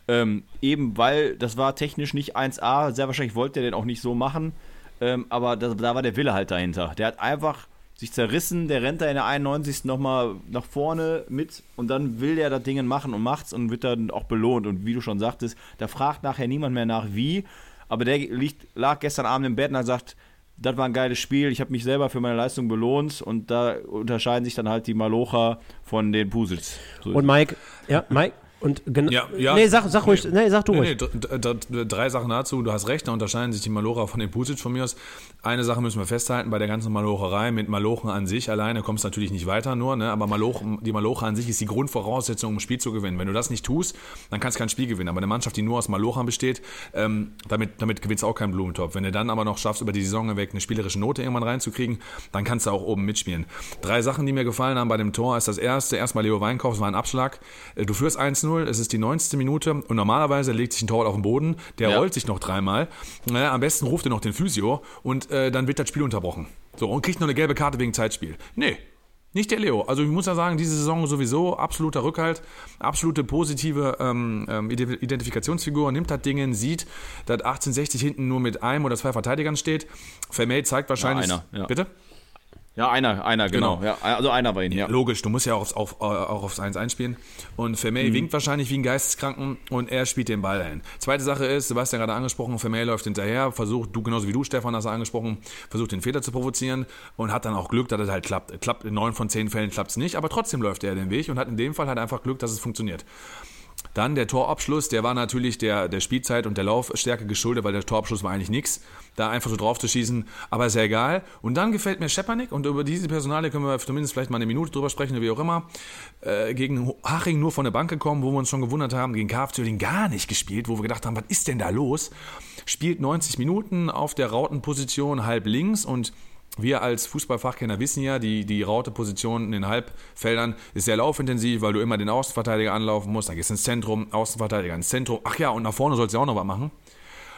Ähm, eben weil das war technisch nicht 1A, sehr wahrscheinlich wollte er den auch nicht so machen, ähm, aber das, da war der Wille halt dahinter. Der hat einfach sich zerrissen, der rennt da in der 91. nochmal nach vorne mit und dann will der das Ding machen und macht's und wird dann auch belohnt. Und wie du schon sagtest, da fragt nachher niemand mehr nach wie, aber der liegt, lag gestern Abend im Bett und hat gesagt, das war ein geiles Spiel, ich habe mich selber für meine Leistung belohnt und da unterscheiden sich dann halt die Malocher von den Pusitz. So und Mike, ja, Mike, und genau. Ja, ja. Nee, sag, sag ruhig. Nee, sag du nee, ruhig. Nee, drei Sachen dazu. Du hast recht, da unterscheiden sich die Malora von den Pusic von mir aus. Eine Sache müssen wir festhalten, bei der ganzen Malocherei mit Malochen an sich alleine kommst du natürlich nicht weiter nur, ne? aber Maloch, die Maloche an sich ist die Grundvoraussetzung, um ein Spiel zu gewinnen. Wenn du das nicht tust, dann kannst du kein Spiel gewinnen. Aber eine Mannschaft, die nur aus Malochern besteht, ähm, damit, damit gewinnst du auch keinen Blumentopf. Wenn du dann aber noch schaffst, über die Saison hinweg eine spielerische Note irgendwann reinzukriegen, dann kannst du auch oben mitspielen. Drei Sachen, die mir gefallen haben bei dem Tor, ist das erste, erstmal Leo Weinkauf, es war ein Abschlag. Äh, du führst 1-0, es ist die 90. Minute und normalerweise legt sich ein Torwart auf den Boden, der ja. rollt sich noch dreimal. Naja, am besten ruft er noch den Physio und äh, dann wird das Spiel unterbrochen. So, und kriegt noch eine gelbe Karte wegen Zeitspiel. Nee, nicht der Leo. Also ich muss ja sagen, diese Saison sowieso absoluter Rückhalt, absolute positive ähm, ähm Identifikationsfigur, nimmt das Ding, sieht, dass 1860 hinten nur mit einem oder zwei Verteidigern steht. Vermey zeigt wahrscheinlich. Ja, einer, ja. Bitte? Ja, einer, einer, genau. genau. Ja, also einer bei ihnen, ja. Logisch, du musst ja auch aufs, auf, auch aufs 1 einspielen. Und Vermey mhm. winkt wahrscheinlich wie ein Geisteskranken und er spielt den Ball ein. Zweite Sache ist, Sebastian gerade angesprochen, Vermey läuft hinterher, versucht, du genauso wie du, Stefan, hast du angesprochen, versucht den Fehler zu provozieren und hat dann auch Glück, dass es halt klappt. Klappt in neun von zehn Fällen klappt es nicht, aber trotzdem läuft er den Weg und hat in dem Fall halt einfach Glück, dass es funktioniert. Dann der Torabschluss, der war natürlich der, der Spielzeit und der Laufstärke geschuldet, weil der Torabschluss war eigentlich nichts. Da einfach so drauf zu schießen, aber ja egal. Und dann gefällt mir Schepanik und über diese Personale können wir zumindest vielleicht mal eine Minute drüber sprechen, oder wie auch immer. Äh, gegen Haching nur von der Bank gekommen, wo wir uns schon gewundert haben, gegen KFC den gar nicht gespielt, wo wir gedacht haben, was ist denn da los? Spielt 90 Minuten auf der Rautenposition halb links und wir als Fußballfachkenner wissen ja, die, die Raute-Position in den Halbfeldern ist sehr laufintensiv, weil du immer den Außenverteidiger anlaufen musst. Dann gehst du ins Zentrum, Außenverteidiger ins Zentrum. Ach ja, und nach vorne sollst du auch noch was machen.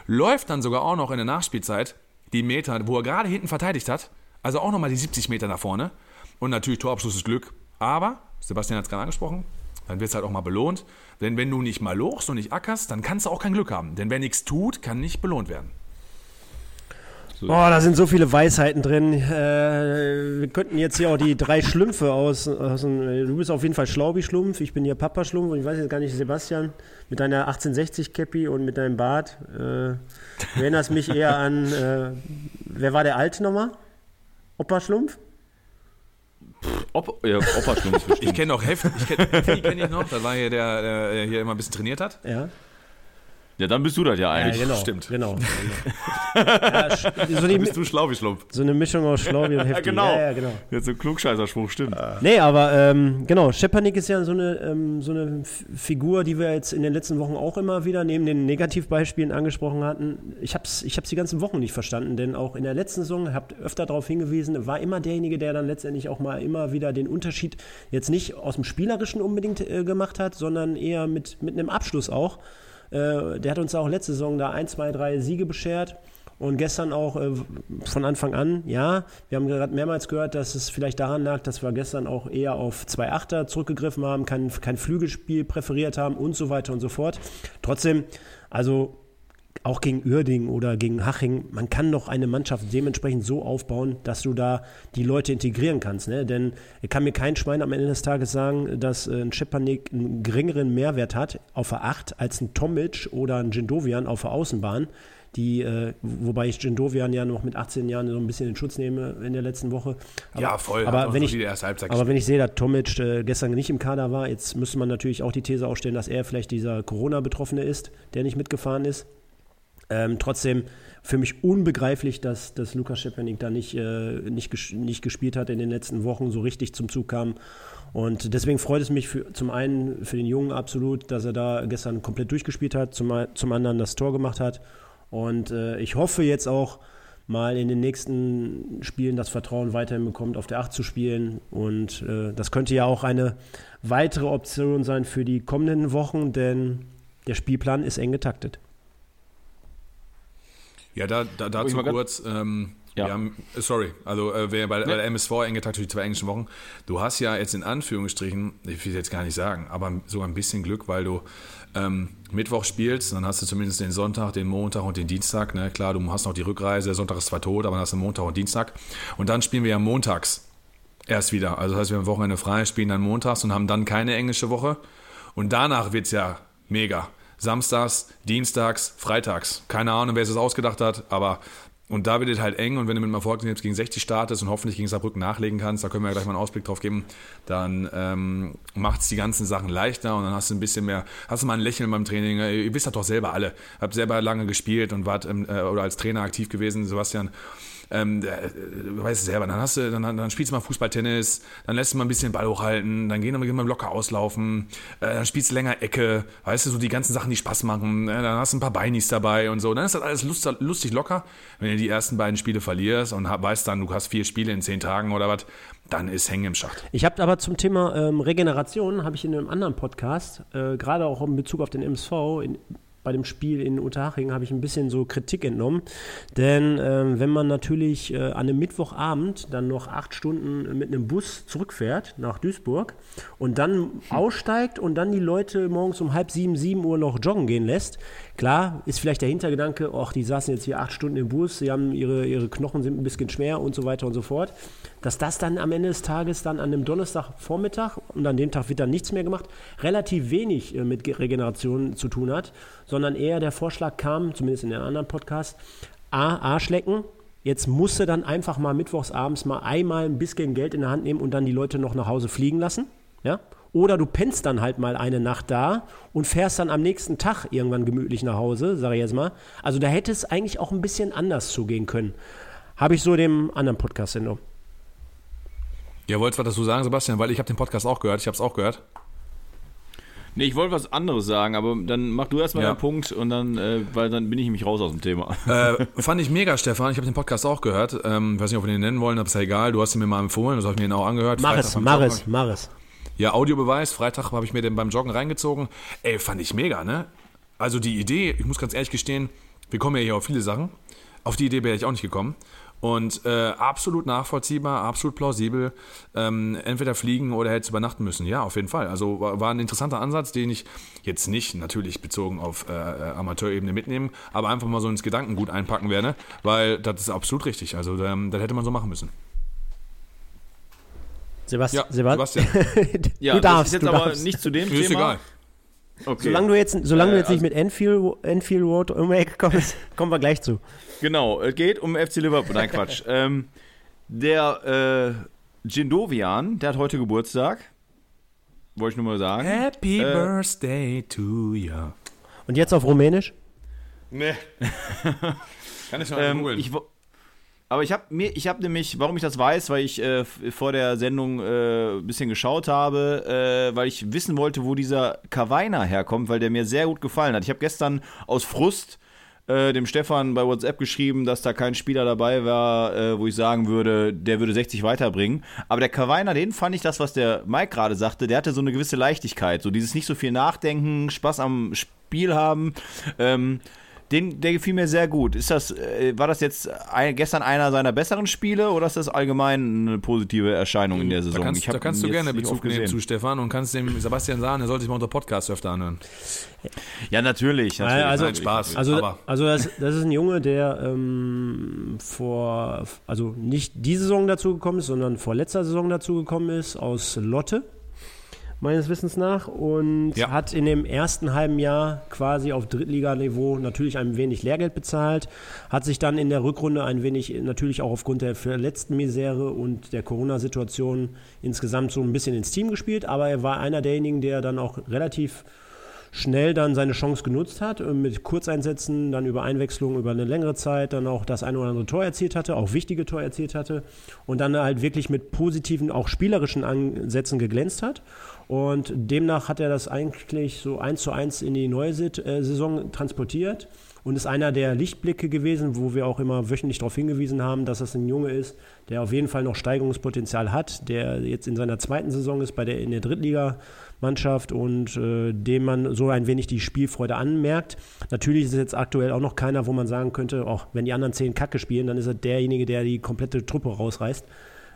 Läuft dann sogar auch noch in der Nachspielzeit die Meter, wo er gerade hinten verteidigt hat. Also auch nochmal die 70 Meter nach vorne. Und natürlich Torabschluss ist Glück. Aber, Sebastian hat es gerade angesprochen, dann wird es halt auch mal belohnt. Denn wenn du nicht mal lochst und nicht ackerst, dann kannst du auch kein Glück haben. Denn wer nichts tut, kann nicht belohnt werden. So. Oh, da sind so viele Weisheiten drin. Äh, wir könnten jetzt hier auch die drei Schlümpfe aus, aus dem, Du bist auf jeden Fall Schlaubi-Schlumpf, ich bin hier Papa-Schlumpf und ich weiß jetzt gar nicht, Sebastian, mit deiner 1860-Cappy und mit deinem Bart. Äh, du erinnerst mich eher an, äh, wer war der Alte nochmal? Opa-Schlumpf? Op ja, Opa-Schlumpf Ich kenne noch Heft, ich kenne Hefti kenn ich noch, das war hier der, der, der hier immer ein bisschen trainiert hat. Ja. Ja, dann bist du das ja Ja, eigentlich. genau. [laughs] stimmt. Genau. [laughs] ja, sch- so, die, Bist du schlau wie Schlumpf. so eine Mischung aus Schlaubi und Hefti. genau. Ja, ja, genau. Jetzt so ein Klugscheißerspruch, stimmt. Nee, aber ähm, genau, Schepanik ist ja so eine, ähm, so eine Figur, die wir jetzt in den letzten Wochen auch immer wieder neben den Negativbeispielen angesprochen hatten. Ich habe es ich hab's die ganzen Wochen nicht verstanden, denn auch in der letzten Saison, habt öfter darauf hingewiesen, war immer derjenige, der dann letztendlich auch mal immer wieder den Unterschied jetzt nicht aus dem Spielerischen unbedingt äh, gemacht hat, sondern eher mit, mit einem Abschluss auch. Äh, der hat uns auch letzte Saison da ein, zwei, drei Siege beschert. Und gestern auch äh, von Anfang an, ja, wir haben gerade mehrmals gehört, dass es vielleicht daran lag, dass wir gestern auch eher auf zwei Achter zurückgegriffen haben, kein, kein Flügelspiel präferiert haben und so weiter und so fort. Trotzdem, also auch gegen Uerding oder gegen Haching, man kann doch eine Mannschaft dementsprechend so aufbauen, dass du da die Leute integrieren kannst. Ne? Denn kann mir kein Schwein am Ende des Tages sagen, dass äh, ein Schepanik einen geringeren Mehrwert hat auf der 8 als ein Tomic oder ein Jindovian auf der Außenbahn. Die, äh, wobei ich Jindovian ja noch mit 18 Jahren so ein bisschen in Schutz nehme in der letzten Woche. Aber, Ja, voll. Aber wenn so ich, aber wenn ich sehe, dass Tomic äh, gestern nicht im Kader war, jetzt müsste man natürlich auch die These aufstellen, dass er vielleicht dieser Corona-Betroffene ist, der nicht mitgefahren ist. Ähm, trotzdem für mich unbegreiflich, dass, dass Lukas Schepanik da nicht, äh, nicht, ges nicht gespielt hat in den letzten Wochen, so richtig zum Zug kam. Und deswegen freut es mich für, zum einen für den Jungen absolut, dass er da gestern komplett durchgespielt hat, zum, zum anderen das Tor gemacht hat. Und äh, ich hoffe jetzt auch mal in den nächsten Spielen das Vertrauen weiterhin bekommt, auf der 8 zu spielen. Und äh, das könnte ja auch eine weitere Option sein für die kommenden Wochen, denn der Spielplan ist eng getaktet. Ja, da, da, dazu kurz. Ähm, Ja. wir haben, äh, sorry, also äh, wer bei, bei der MSV eng getagt durch die zwei englischen Wochen. Du hast ja jetzt in Anführungsstrichen, ich will jetzt gar nicht sagen, aber sogar ein bisschen Glück, weil du ähm, Mittwoch spielst, dann hast du zumindest den Sonntag, den Montag und den Dienstag. Ne? Klar, du hast noch die Rückreise, Sonntag ist zwar tot, aber dann hast du Montag und Dienstag. Und dann spielen wir ja montags erst wieder. Also das heißt, wir haben Wochenende frei, spielen dann montags und haben dann keine englische Woche. Und danach wird es ja mega. Samstags, Dienstags, Freitags. Keine Ahnung, wer es ausgedacht hat, aber und da wird es halt eng und wenn du mit einem Erfolg gegen 60 startest und hoffentlich gegen Saarbrücken nachlegen kannst, da können wir ja gleich mal einen Ausblick drauf geben, dann ähm, macht es die ganzen Sachen leichter und dann hast du ein bisschen mehr, hast du mal ein Lächeln beim Training. Ihr wisst das doch selber alle. Habt selber lange gespielt und wart ähm, äh, oder als Trainer aktiv gewesen, Sebastian. Ähm, äh, du weißt es selber, dann hast du, dann, dann spielst du mal Fußball, Tennis, dann lässt du mal ein bisschen Ball hochhalten, dann gehen wir mal locker auslaufen, äh, dann spielst du länger Ecke, weißt du, so die ganzen Sachen, die Spaß machen, äh, dann hast du ein paar Beinis dabei und so, dann ist das alles lust, lustig locker. Wenn du die ersten beiden Spiele verlierst und weißt dann, du hast vier Spiele in zehn Tagen oder was, dann ist Hängen im Schacht. Ich habe aber zum Thema ähm, Regeneration, habe ich in einem anderen Podcast, äh, gerade auch in Bezug auf den MSV, in, bei dem Spiel in Unterhaching habe ich ein bisschen so Kritik entnommen. Denn ähm, wenn man natürlich äh, an einem Mittwochabend dann noch acht Stunden mit einem Bus zurückfährt nach Duisburg und dann aussteigt und dann die Leute morgens um halb sieben, sieben Uhr noch joggen gehen lässt, klar ist vielleicht der Hintergedanke, ach, die saßen jetzt hier acht Stunden im Bus, sie haben ihre, ihre Knochen sind ein bisschen schwer und so weiter und so fort. Dass das dann am Ende des Tages dann an einem Donnerstagvormittag und an dem Tag wird dann nichts mehr gemacht, relativ wenig äh, mit Ge- Regeneration zu tun hat, sondern eher der Vorschlag kam, zumindest in einem anderen Podcast, A, Arschlecken, jetzt musst du dann einfach mal mittwochsabends mal einmal ein bisschen Geld in der Hand nehmen und dann die Leute noch nach Hause fliegen lassen, ja? Oder du pennst dann halt mal eine Nacht da und fährst dann am nächsten Tag irgendwann gemütlich nach Hause, sage ich jetzt mal. Also da hätte es eigentlich auch ein bisschen anders zugehen können. Habe ich so dem anderen Podcast entnommen. Ja, wolltest du was dazu sagen, Sebastian? Weil ich habe den Podcast auch gehört, ich habe es auch gehört. Nee, ich wollte was anderes sagen, aber dann mach du erstmal Ja. deinen Punkt und dann, äh, weil dann bin ich nämlich raus aus dem Thema. äh, fand ich mega, Stefan. Ich habe den Podcast auch gehört. Ähm, weiß nicht, ob wir den nennen wollen, aber ist ja egal. Du hast ihn mir mal empfohlen, das habe ich mir ihn auch angehört. Mach es, mach es, mach es. Ja, Audiobeweis. Freitag habe ich mir den beim Joggen reingezogen. Ey, fand ich mega, ne? Also die Idee, ich muss ganz ehrlich gestehen, wir kommen ja hier auf viele Sachen. Auf die Idee wäre ich auch nicht gekommen. Und äh, absolut nachvollziehbar, absolut plausibel. Ähm, entweder fliegen oder hätte übernachten müssen. Ja, auf jeden Fall. Also war, war ein interessanter Ansatz, den ich jetzt nicht natürlich bezogen auf äh, Amateurebene mitnehmen, aber einfach mal so ins Gedankengut einpacken werde, weil das ist absolut richtig. Also ähm, das hätte man so machen müssen. Sebast Ja, Sebastian. Sebastian. [laughs] Ja, du das darfst, ist jetzt du aber darfst. nicht zu dem Ist Thema. egal. Okay. Solange du jetzt, solange du Äh, jetzt nicht also- mit Enfield, Enfield Road um die Ecke kommst, [laughs] kommen wir gleich zu. Genau, es geht um FC Liverpool. Nein, Quatsch. [laughs] ähm, der äh, Jindovian, der hat heute Geburtstag. Wollte ich nur mal sagen. Happy Äh, Birthday to you. Und jetzt auf Rumänisch? Nee. [laughs] Kann ich mal Ähm, googeln. aber ich habe mir, ich habe nämlich, warum ich das weiß, weil ich äh, vor der Sendung äh, ein bisschen geschaut habe, äh, weil ich wissen wollte, wo dieser Kavaina herkommt, weil der mir sehr gut gefallen hat. Ich habe gestern aus Frust äh, dem Stefan bei WhatsApp geschrieben, dass da kein Spieler dabei war, äh, wo ich sagen würde, der würde 60 weiterbringen. Aber der Kavaina, den fand ich das, was der Mike gerade sagte, der hatte so eine gewisse Leichtigkeit, so dieses nicht so viel Nachdenken, Spaß am Spiel haben. Ähm, den, der gefiel mir sehr gut. Ist das, äh, war das jetzt ein, gestern einer seiner besseren Spiele oder ist das allgemein eine positive Erscheinung in der Saison? Da kannst, da kannst du gerne Bezug nehmen zu Stefan und kannst dem Sebastian sagen, er soll sich mal unser Podcast öfter anhören. Ja, natürlich. natürlich also, Nein, Spaß. Also, also das, das ist ein Junge, der ähm, vor, also nicht diese Saison dazugekommen ist, sondern vor letzter Saison dazugekommen ist aus Lotte, meines Wissens nach, und Ja. hat in dem ersten halben Jahr quasi auf Drittliganiveau natürlich ein wenig Lehrgeld bezahlt, hat sich dann in der Rückrunde ein wenig, natürlich auch aufgrund der verletzten Misere und der Corona-Situation insgesamt so ein bisschen ins Team gespielt, aber er war einer derjenigen, der dann auch relativ schnell dann seine Chance genutzt hat, äh, mit Kurzeinsätzen, dann über Einwechslung über eine längere Zeit dann auch das eine oder andere Tor erzielt hatte, auch wichtige Tor erzielt hatte und dann halt wirklich mit positiven, auch spielerischen Ansätzen geglänzt hat. Und demnach hat er das eigentlich so eins zu eins in die neue äh, Saison transportiert und ist einer der Lichtblicke gewesen, wo wir auch immer wöchentlich darauf hingewiesen haben, dass das ein Junge ist, der auf jeden Fall noch Steigerungspotenzial hat, der jetzt in seiner zweiten Saison ist bei der in der Drittligamannschaft und äh, dem man so ein wenig die Spielfreude anmerkt. Natürlich ist es jetzt aktuell auch noch keiner, wo man sagen könnte, auch wenn die anderen zehn Kacke spielen, dann ist er derjenige, der die komplette Truppe rausreißt.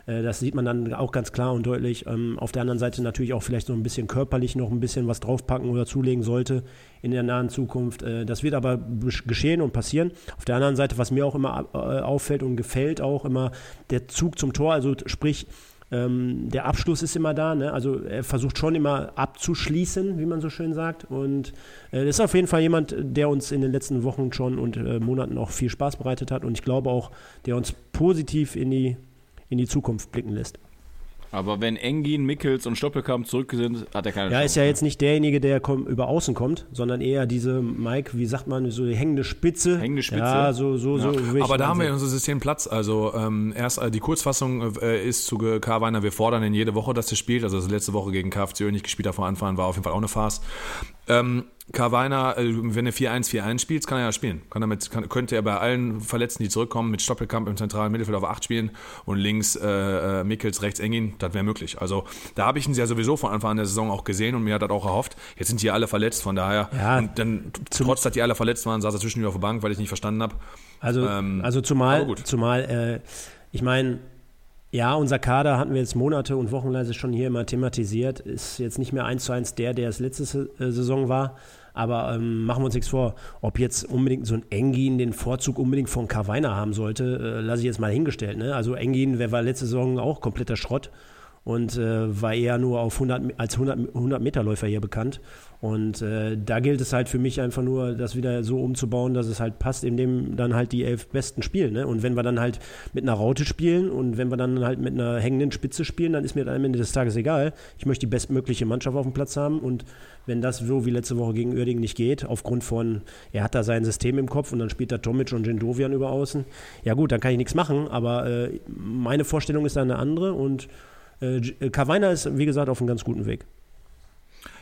Äh, Das sieht man dann auch ganz klar und deutlich. Ähm, Auf der anderen Seite natürlich auch vielleicht so ein bisschen körperlich noch ein bisschen was draufpacken oder zulegen sollte in der nahen Zukunft. Äh, Das wird aber geschehen und passieren. Auf der anderen Seite, was mir auch immer äh, auffällt und gefällt, auch immer der Zug zum Tor, also sprich, ähm, der Abschluss ist immer da, ne? also er versucht schon immer abzuschließen, wie man so schön sagt. Und äh, ist auf jeden Fall jemand, der uns in den letzten Wochen schon und äh, Monaten auch viel Spaß bereitet hat und ich glaube auch, der uns positiv in die, in die Zukunft blicken lässt. Aber wenn Engin, Mickels und Stoppelkamp zurück sind, hat er keine Ja, Chance. ist ja jetzt nicht derjenige, der über außen kommt, sondern eher diese, Mike, wie sagt man, so die hängende Spitze. Hängende Spitze. Ja, so, so, so. will ich Aber da haben wir in unserem System Platz. Also ähm, erst äh, die Kurzfassung äh, ist zu Karweiner, wir fordern ihn jede Woche, dass er spielt. Also das letzte Woche gegen KFC nicht gespielt hat vor Anfang, war auf jeden Fall auch eine Farce. Ähm, Karweiner, äh, wenn er 4-1-4-1 spielt, kann er ja spielen. Kann er mit, kann, könnte er bei allen Verletzten, die zurückkommen, mit Stoppelkamp im zentralen Mittelfeld auf 8 spielen und links äh, äh, Mickels, rechts Engin, das wäre möglich. Also da habe ich ihn ja sowieso von Anfang an der Saison auch gesehen und mir hat das auch erhofft. Jetzt sind die alle verletzt, von daher. Ja, und dann, trotz dass die alle verletzt waren, saß er zwischendurch auf der Bank, weil ich nicht verstanden habe. Also, Ähm, also zumal, zumal äh, ich meine, ja, unser Kader hatten wir jetzt Monate und wochenweise schon hier immer thematisiert, ist jetzt nicht mehr eins zu eins der, der es letzte äh, Saison war. Aber ähm, machen wir uns nichts vor, ob jetzt unbedingt so ein Engin den Vorzug unbedingt von Karweiner haben sollte, äh, lasse ich jetzt mal hingestellt. Ne? Also Engin, wer war letzte Saison auch kompletter Schrott und äh, war eher nur auf 100, als 100, 100 Meter Läufer hier bekannt. Und äh, da gilt es halt für mich einfach nur, das wieder so umzubauen, dass es halt passt, indem dann halt die elf Besten spielen. Ne? Und wenn wir dann halt mit einer Raute spielen und wenn wir dann halt mit einer hängenden Spitze spielen, dann ist mir am Ende des Tages egal. Ich möchte die bestmögliche Mannschaft auf dem Platz haben und wenn das so wie letzte Woche gegen Uerdingen nicht geht, aufgrund von, er hat da sein System im Kopf und dann spielt da Tomic und Jindovian über außen, ja gut, dann kann ich nichts machen, aber äh, meine Vorstellung ist da eine andere und äh, Kavaina ist, wie gesagt, auf einem ganz guten Weg.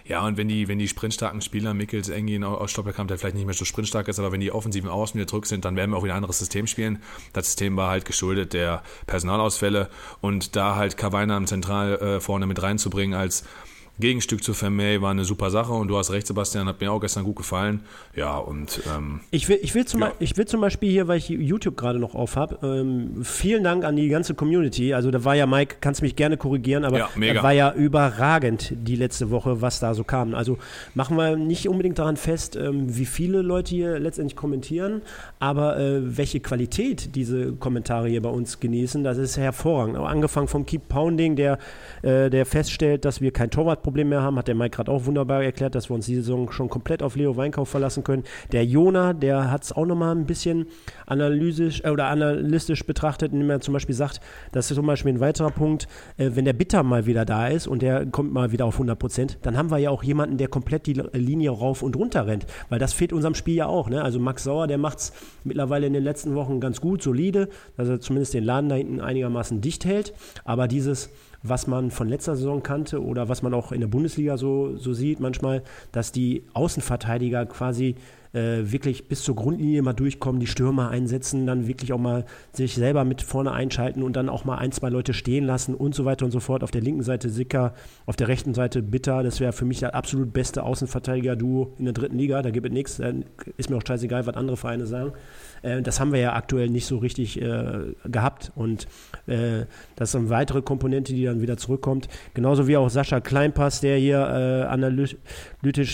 Ja, und wenn die, wenn die sprintstarken Spieler, Mickels, Engin aus Stoppelkamp, der vielleicht nicht mehr so sprintstark ist, aber wenn die offensiven Außen wieder zurück sind, dann werden wir auch wieder ein anderes System spielen. Das System war halt geschuldet der Personalausfälle und da halt Kavaina im Zentral äh, vorne mit reinzubringen als Gegenstück zu Vermey war eine super Sache und du hast recht, Sebastian, hat mir auch gestern gut gefallen. Ja, und ähm, Ich will, ich, will zum Ja. Beispiel, ich will zum Beispiel hier, weil ich YouTube gerade noch auf habe, ähm, vielen Dank an die ganze Community. Also da war ja Mike, kannst mich gerne korrigieren, aber Ja, er war ja überragend die letzte Woche, was da so kam. Also machen wir nicht unbedingt daran fest, ähm, wie viele Leute hier letztendlich kommentieren, aber äh, welche Qualität diese Kommentare hier bei uns genießen, das ist hervorragend. Angefangen vom Keep Pounding, der, äh, der feststellt, dass wir kein Torwartproblem mehr haben, hat der Mike gerade auch wunderbar erklärt, dass wir uns diese Saison schon komplett auf Leo Weinkauf verlassen können. Der Jona, der hat es auch nochmal ein bisschen analysisch äh, oder analytisch betrachtet, indem er zum Beispiel sagt, das ist zum Beispiel ein weiterer Punkt, äh, wenn der Bitter mal wieder da ist und der kommt mal wieder auf 100 Prozent, dann haben wir ja auch jemanden, der komplett die Linie rauf und runter rennt, weil das fehlt unserem Spiel ja auch. Ne? Also Max Sauer, der macht es mittlerweile in den letzten Wochen ganz gut, solide, dass er zumindest den Laden da hinten einigermaßen dicht hält, aber dieses was man von letzter Saison kannte oder was man auch in der Bundesliga so, so sieht manchmal, dass die Außenverteidiger quasi äh, wirklich bis zur Grundlinie mal durchkommen, die Stürmer einsetzen, dann wirklich auch mal sich selber mit vorne einschalten und dann auch mal ein, zwei Leute stehen lassen und so weiter und so fort. Auf der linken Seite Sicker, auf der rechten Seite Bitter. Das wäre für mich das absolut beste Außenverteidiger-Duo in der dritten Liga. Da gibt es nichts. Ist mir auch scheißegal, was andere Vereine sagen. Äh, das haben wir ja aktuell nicht so richtig äh, gehabt. Und äh, das ist eine weitere Komponente, die dann wieder zurückkommt. Genauso wie auch Sascha Kleinpass, der hier äh, analytisch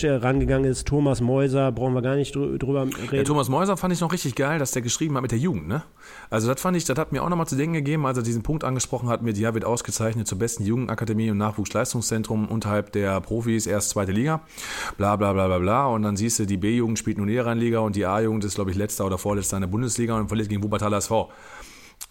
rangegangen ist. Thomas Mäuser, brauchen wir gar nicht drü drüber reden. Der Thomas Mäuser fand ich noch richtig geil, dass der geschrieben hat mit der Jugend, ne? Also das fand ich, das hat mir auch nochmal zu denken gegeben, als er diesen Punkt angesprochen hat mit, ja, wird ausgezeichnet zur besten Jugendakademie und Nachwuchsleistungszentrum unterhalb der Profis, erst zweite Liga, bla bla bla bla bla. Und dann siehst du, die B-Jugend spielt nun in Liga und die A-Jugend ist, glaube ich, letzter oder vorletzter in der Bundesliga und verliert gegen Wuppertaler SV.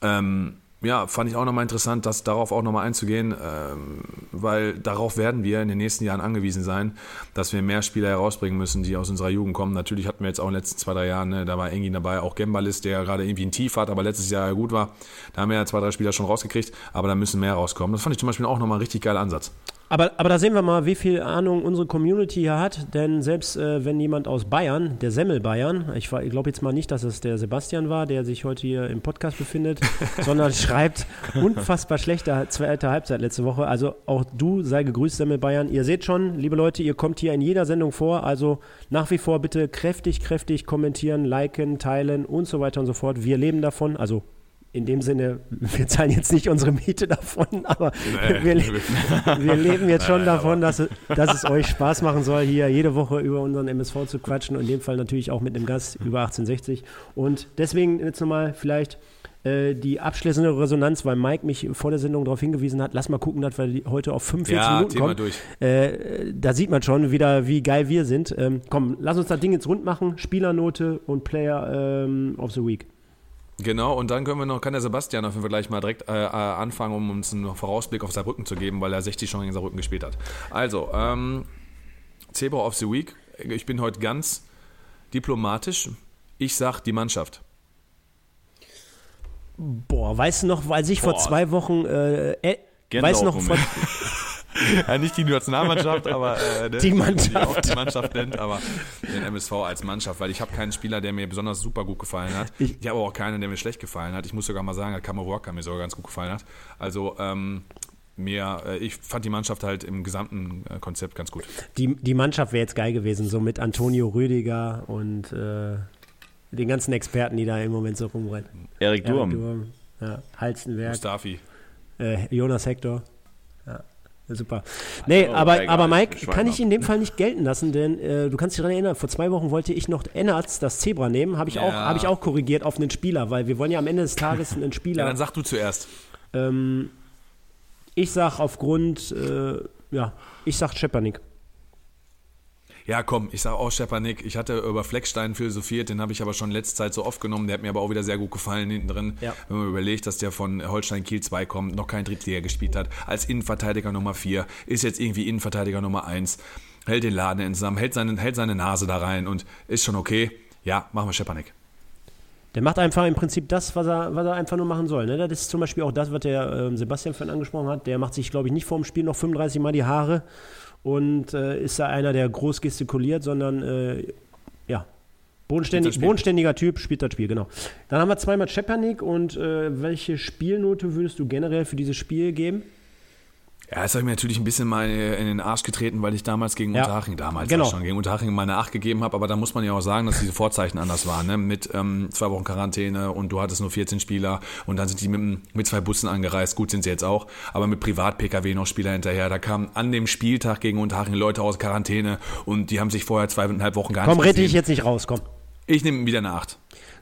Ähm, ja, fand ich auch nochmal interessant, das darauf auch nochmal einzugehen, ähm, weil darauf werden wir in den nächsten Jahren angewiesen sein, dass wir mehr Spieler herausbringen müssen, die aus unserer Jugend kommen. Natürlich hatten wir jetzt auch in den letzten zwei, drei Jahren, ne, da war Engin dabei, auch Gembalis, der gerade irgendwie ein Tief hat, aber letztes Jahr ja gut war. Da haben wir ja zwei, drei Spieler schon rausgekriegt, aber da müssen mehr rauskommen. Das fand ich zum Beispiel auch nochmal ein richtig geiler Ansatz. Aber, aber da sehen wir mal, wie viel Ahnung unsere Community hier hat. Denn selbst äh, wenn jemand aus Bayern, der Semmel Bayern, ich, war- ich glaube jetzt mal nicht, dass es der Sebastian war, der sich heute hier im Podcast befindet, [laughs] sondern schreibt unfassbar schlechte zweite Halbzeit letzte Woche. Also auch du sei gegrüßt, Semmel Bayern. Ihr seht schon, liebe Leute, ihr kommt hier in jeder Sendung vor. Also nach wie vor bitte kräftig, kräftig kommentieren, liken, teilen und so weiter und so fort. Wir leben davon. Also in dem Sinne, wir zahlen jetzt nicht unsere Miete davon, aber wir, le wir leben jetzt schon [laughs] davon, dass es, dass es euch Spaß machen soll, hier jede Woche über unseren MSV zu quatschen und in dem Fall natürlich auch mit einem Gast über 1860. Und deswegen jetzt nochmal vielleicht äh, die abschließende Resonanz, weil Mike mich vor der Sendung darauf hingewiesen hat, lass mal gucken, dass wir die heute auf 45 Ja, Minuten Thema kommen. Äh, da sieht man schon wieder, wie geil wir sind. Ähm, komm, lass uns das Ding jetzt rund machen. Spielernote und Player ähm, of the Week. Genau, und dann können wir noch, kann der Sebastian auf jeden Fall gleich mal direkt äh, äh, anfangen, um uns einen Vorausblick auf Saarbrücken zu geben, weil er 60 schon gegen Saarbrücken gespielt hat. Also, ähm, Zebra of the Week. Ich bin heute ganz diplomatisch. Ich sag die Mannschaft. Boah, weißt du noch, als ich vor Boah. zwei Wochen, äh, äh, weißt du noch, vor. [laughs] [laughs] Ja, nicht die Nationalmannschaft, aber äh, ne, Die Mannschaft. Die auch die Mannschaft nennt, aber den MSV als Mannschaft, weil ich habe keinen Spieler, der mir besonders super gut gefallen hat. Ich, habe aber auch keinen, der mir schlecht gefallen hat. Ich muss sogar mal sagen, Kammerwalker mir sogar ganz gut gefallen hat. Also ähm, mir, äh, ich fand die Mannschaft halt im gesamten äh, Konzept ganz gut. die, die Mannschaft wäre jetzt geil gewesen, so mit Antonio Rüdiger und äh, den ganzen Experten, die da im Moment so rumrennen. Erik Erik Durm. Durm, ja, Halstenberg, Mustafi. äh, Jonas Hector. Ja, super. Nee, Oh, aber, aber Mike, Schwein kann ich in dem Fall nicht gelten lassen, denn äh, du kannst dich daran erinnern, vor zwei Wochen wollte ich noch Ennerts, das Zebra, nehmen. Habe ich, auch, Ja. hab ich auch korrigiert auf einen Spieler, weil wir wollen ja am Ende des Tages einen [laughs] Ja, Spieler. dann sag du zuerst. ähm, ich sag aufgrund, äh, ja, ich sag Schepanik. Ja, komm, ich sage auch Schepanik. Ich hatte über Fleckstein philosophiert, den habe ich aber schon letzte Zeit so oft genommen. Der hat mir aber auch wieder sehr gut gefallen hinten drin. Ja. Wenn man überlegt, dass der von Holstein Kiel 2 kommt, noch kein Drittliga gespielt hat, als Innenverteidiger Nummer 4, ist jetzt irgendwie Innenverteidiger Nummer 1, hält den Laden in zusammen, hält seine, hält seine Nase da rein und ist schon okay. Ja, machen wir Schepanik. Der macht einfach im Prinzip das, was er, was er einfach nur machen soll. Ne? Das ist zum Beispiel auch das, was der ähm, Sebastian vorhin angesprochen hat. Der macht sich, glaube ich, nicht vor dem Spiel noch 35 Mal die Haare und äh, ist da einer, der groß gestikuliert, sondern äh, ja, bodenständig, bodenständiger Typ, spielt das Spiel, genau. Dann haben wir zweimal Schepanik und äh, welche Spielnote würdest du generell für dieses Spiel geben? Ja, das habe ich mir natürlich ein bisschen mal in den Arsch getreten, weil ich damals gegen Ja, Unterhaching, damals genau. schon gegen Unterhaching meine Acht gegeben habe, aber da muss man ja auch sagen, dass diese Vorzeichen anders waren, ne? mit ähm, zwei Wochen Quarantäne und du hattest nur 14 Spieler und dann sind die mit, mit zwei Bussen angereist, gut sind sie jetzt auch, aber mit Privat-Pkw noch Spieler hinterher, da kamen an dem Spieltag gegen Unterhaching Leute aus Quarantäne und die haben sich vorher zweieinhalb Wochen gar Komm, nicht rette dich gesehen. jetzt nicht raus, komm. Ich nehme wieder eine Acht.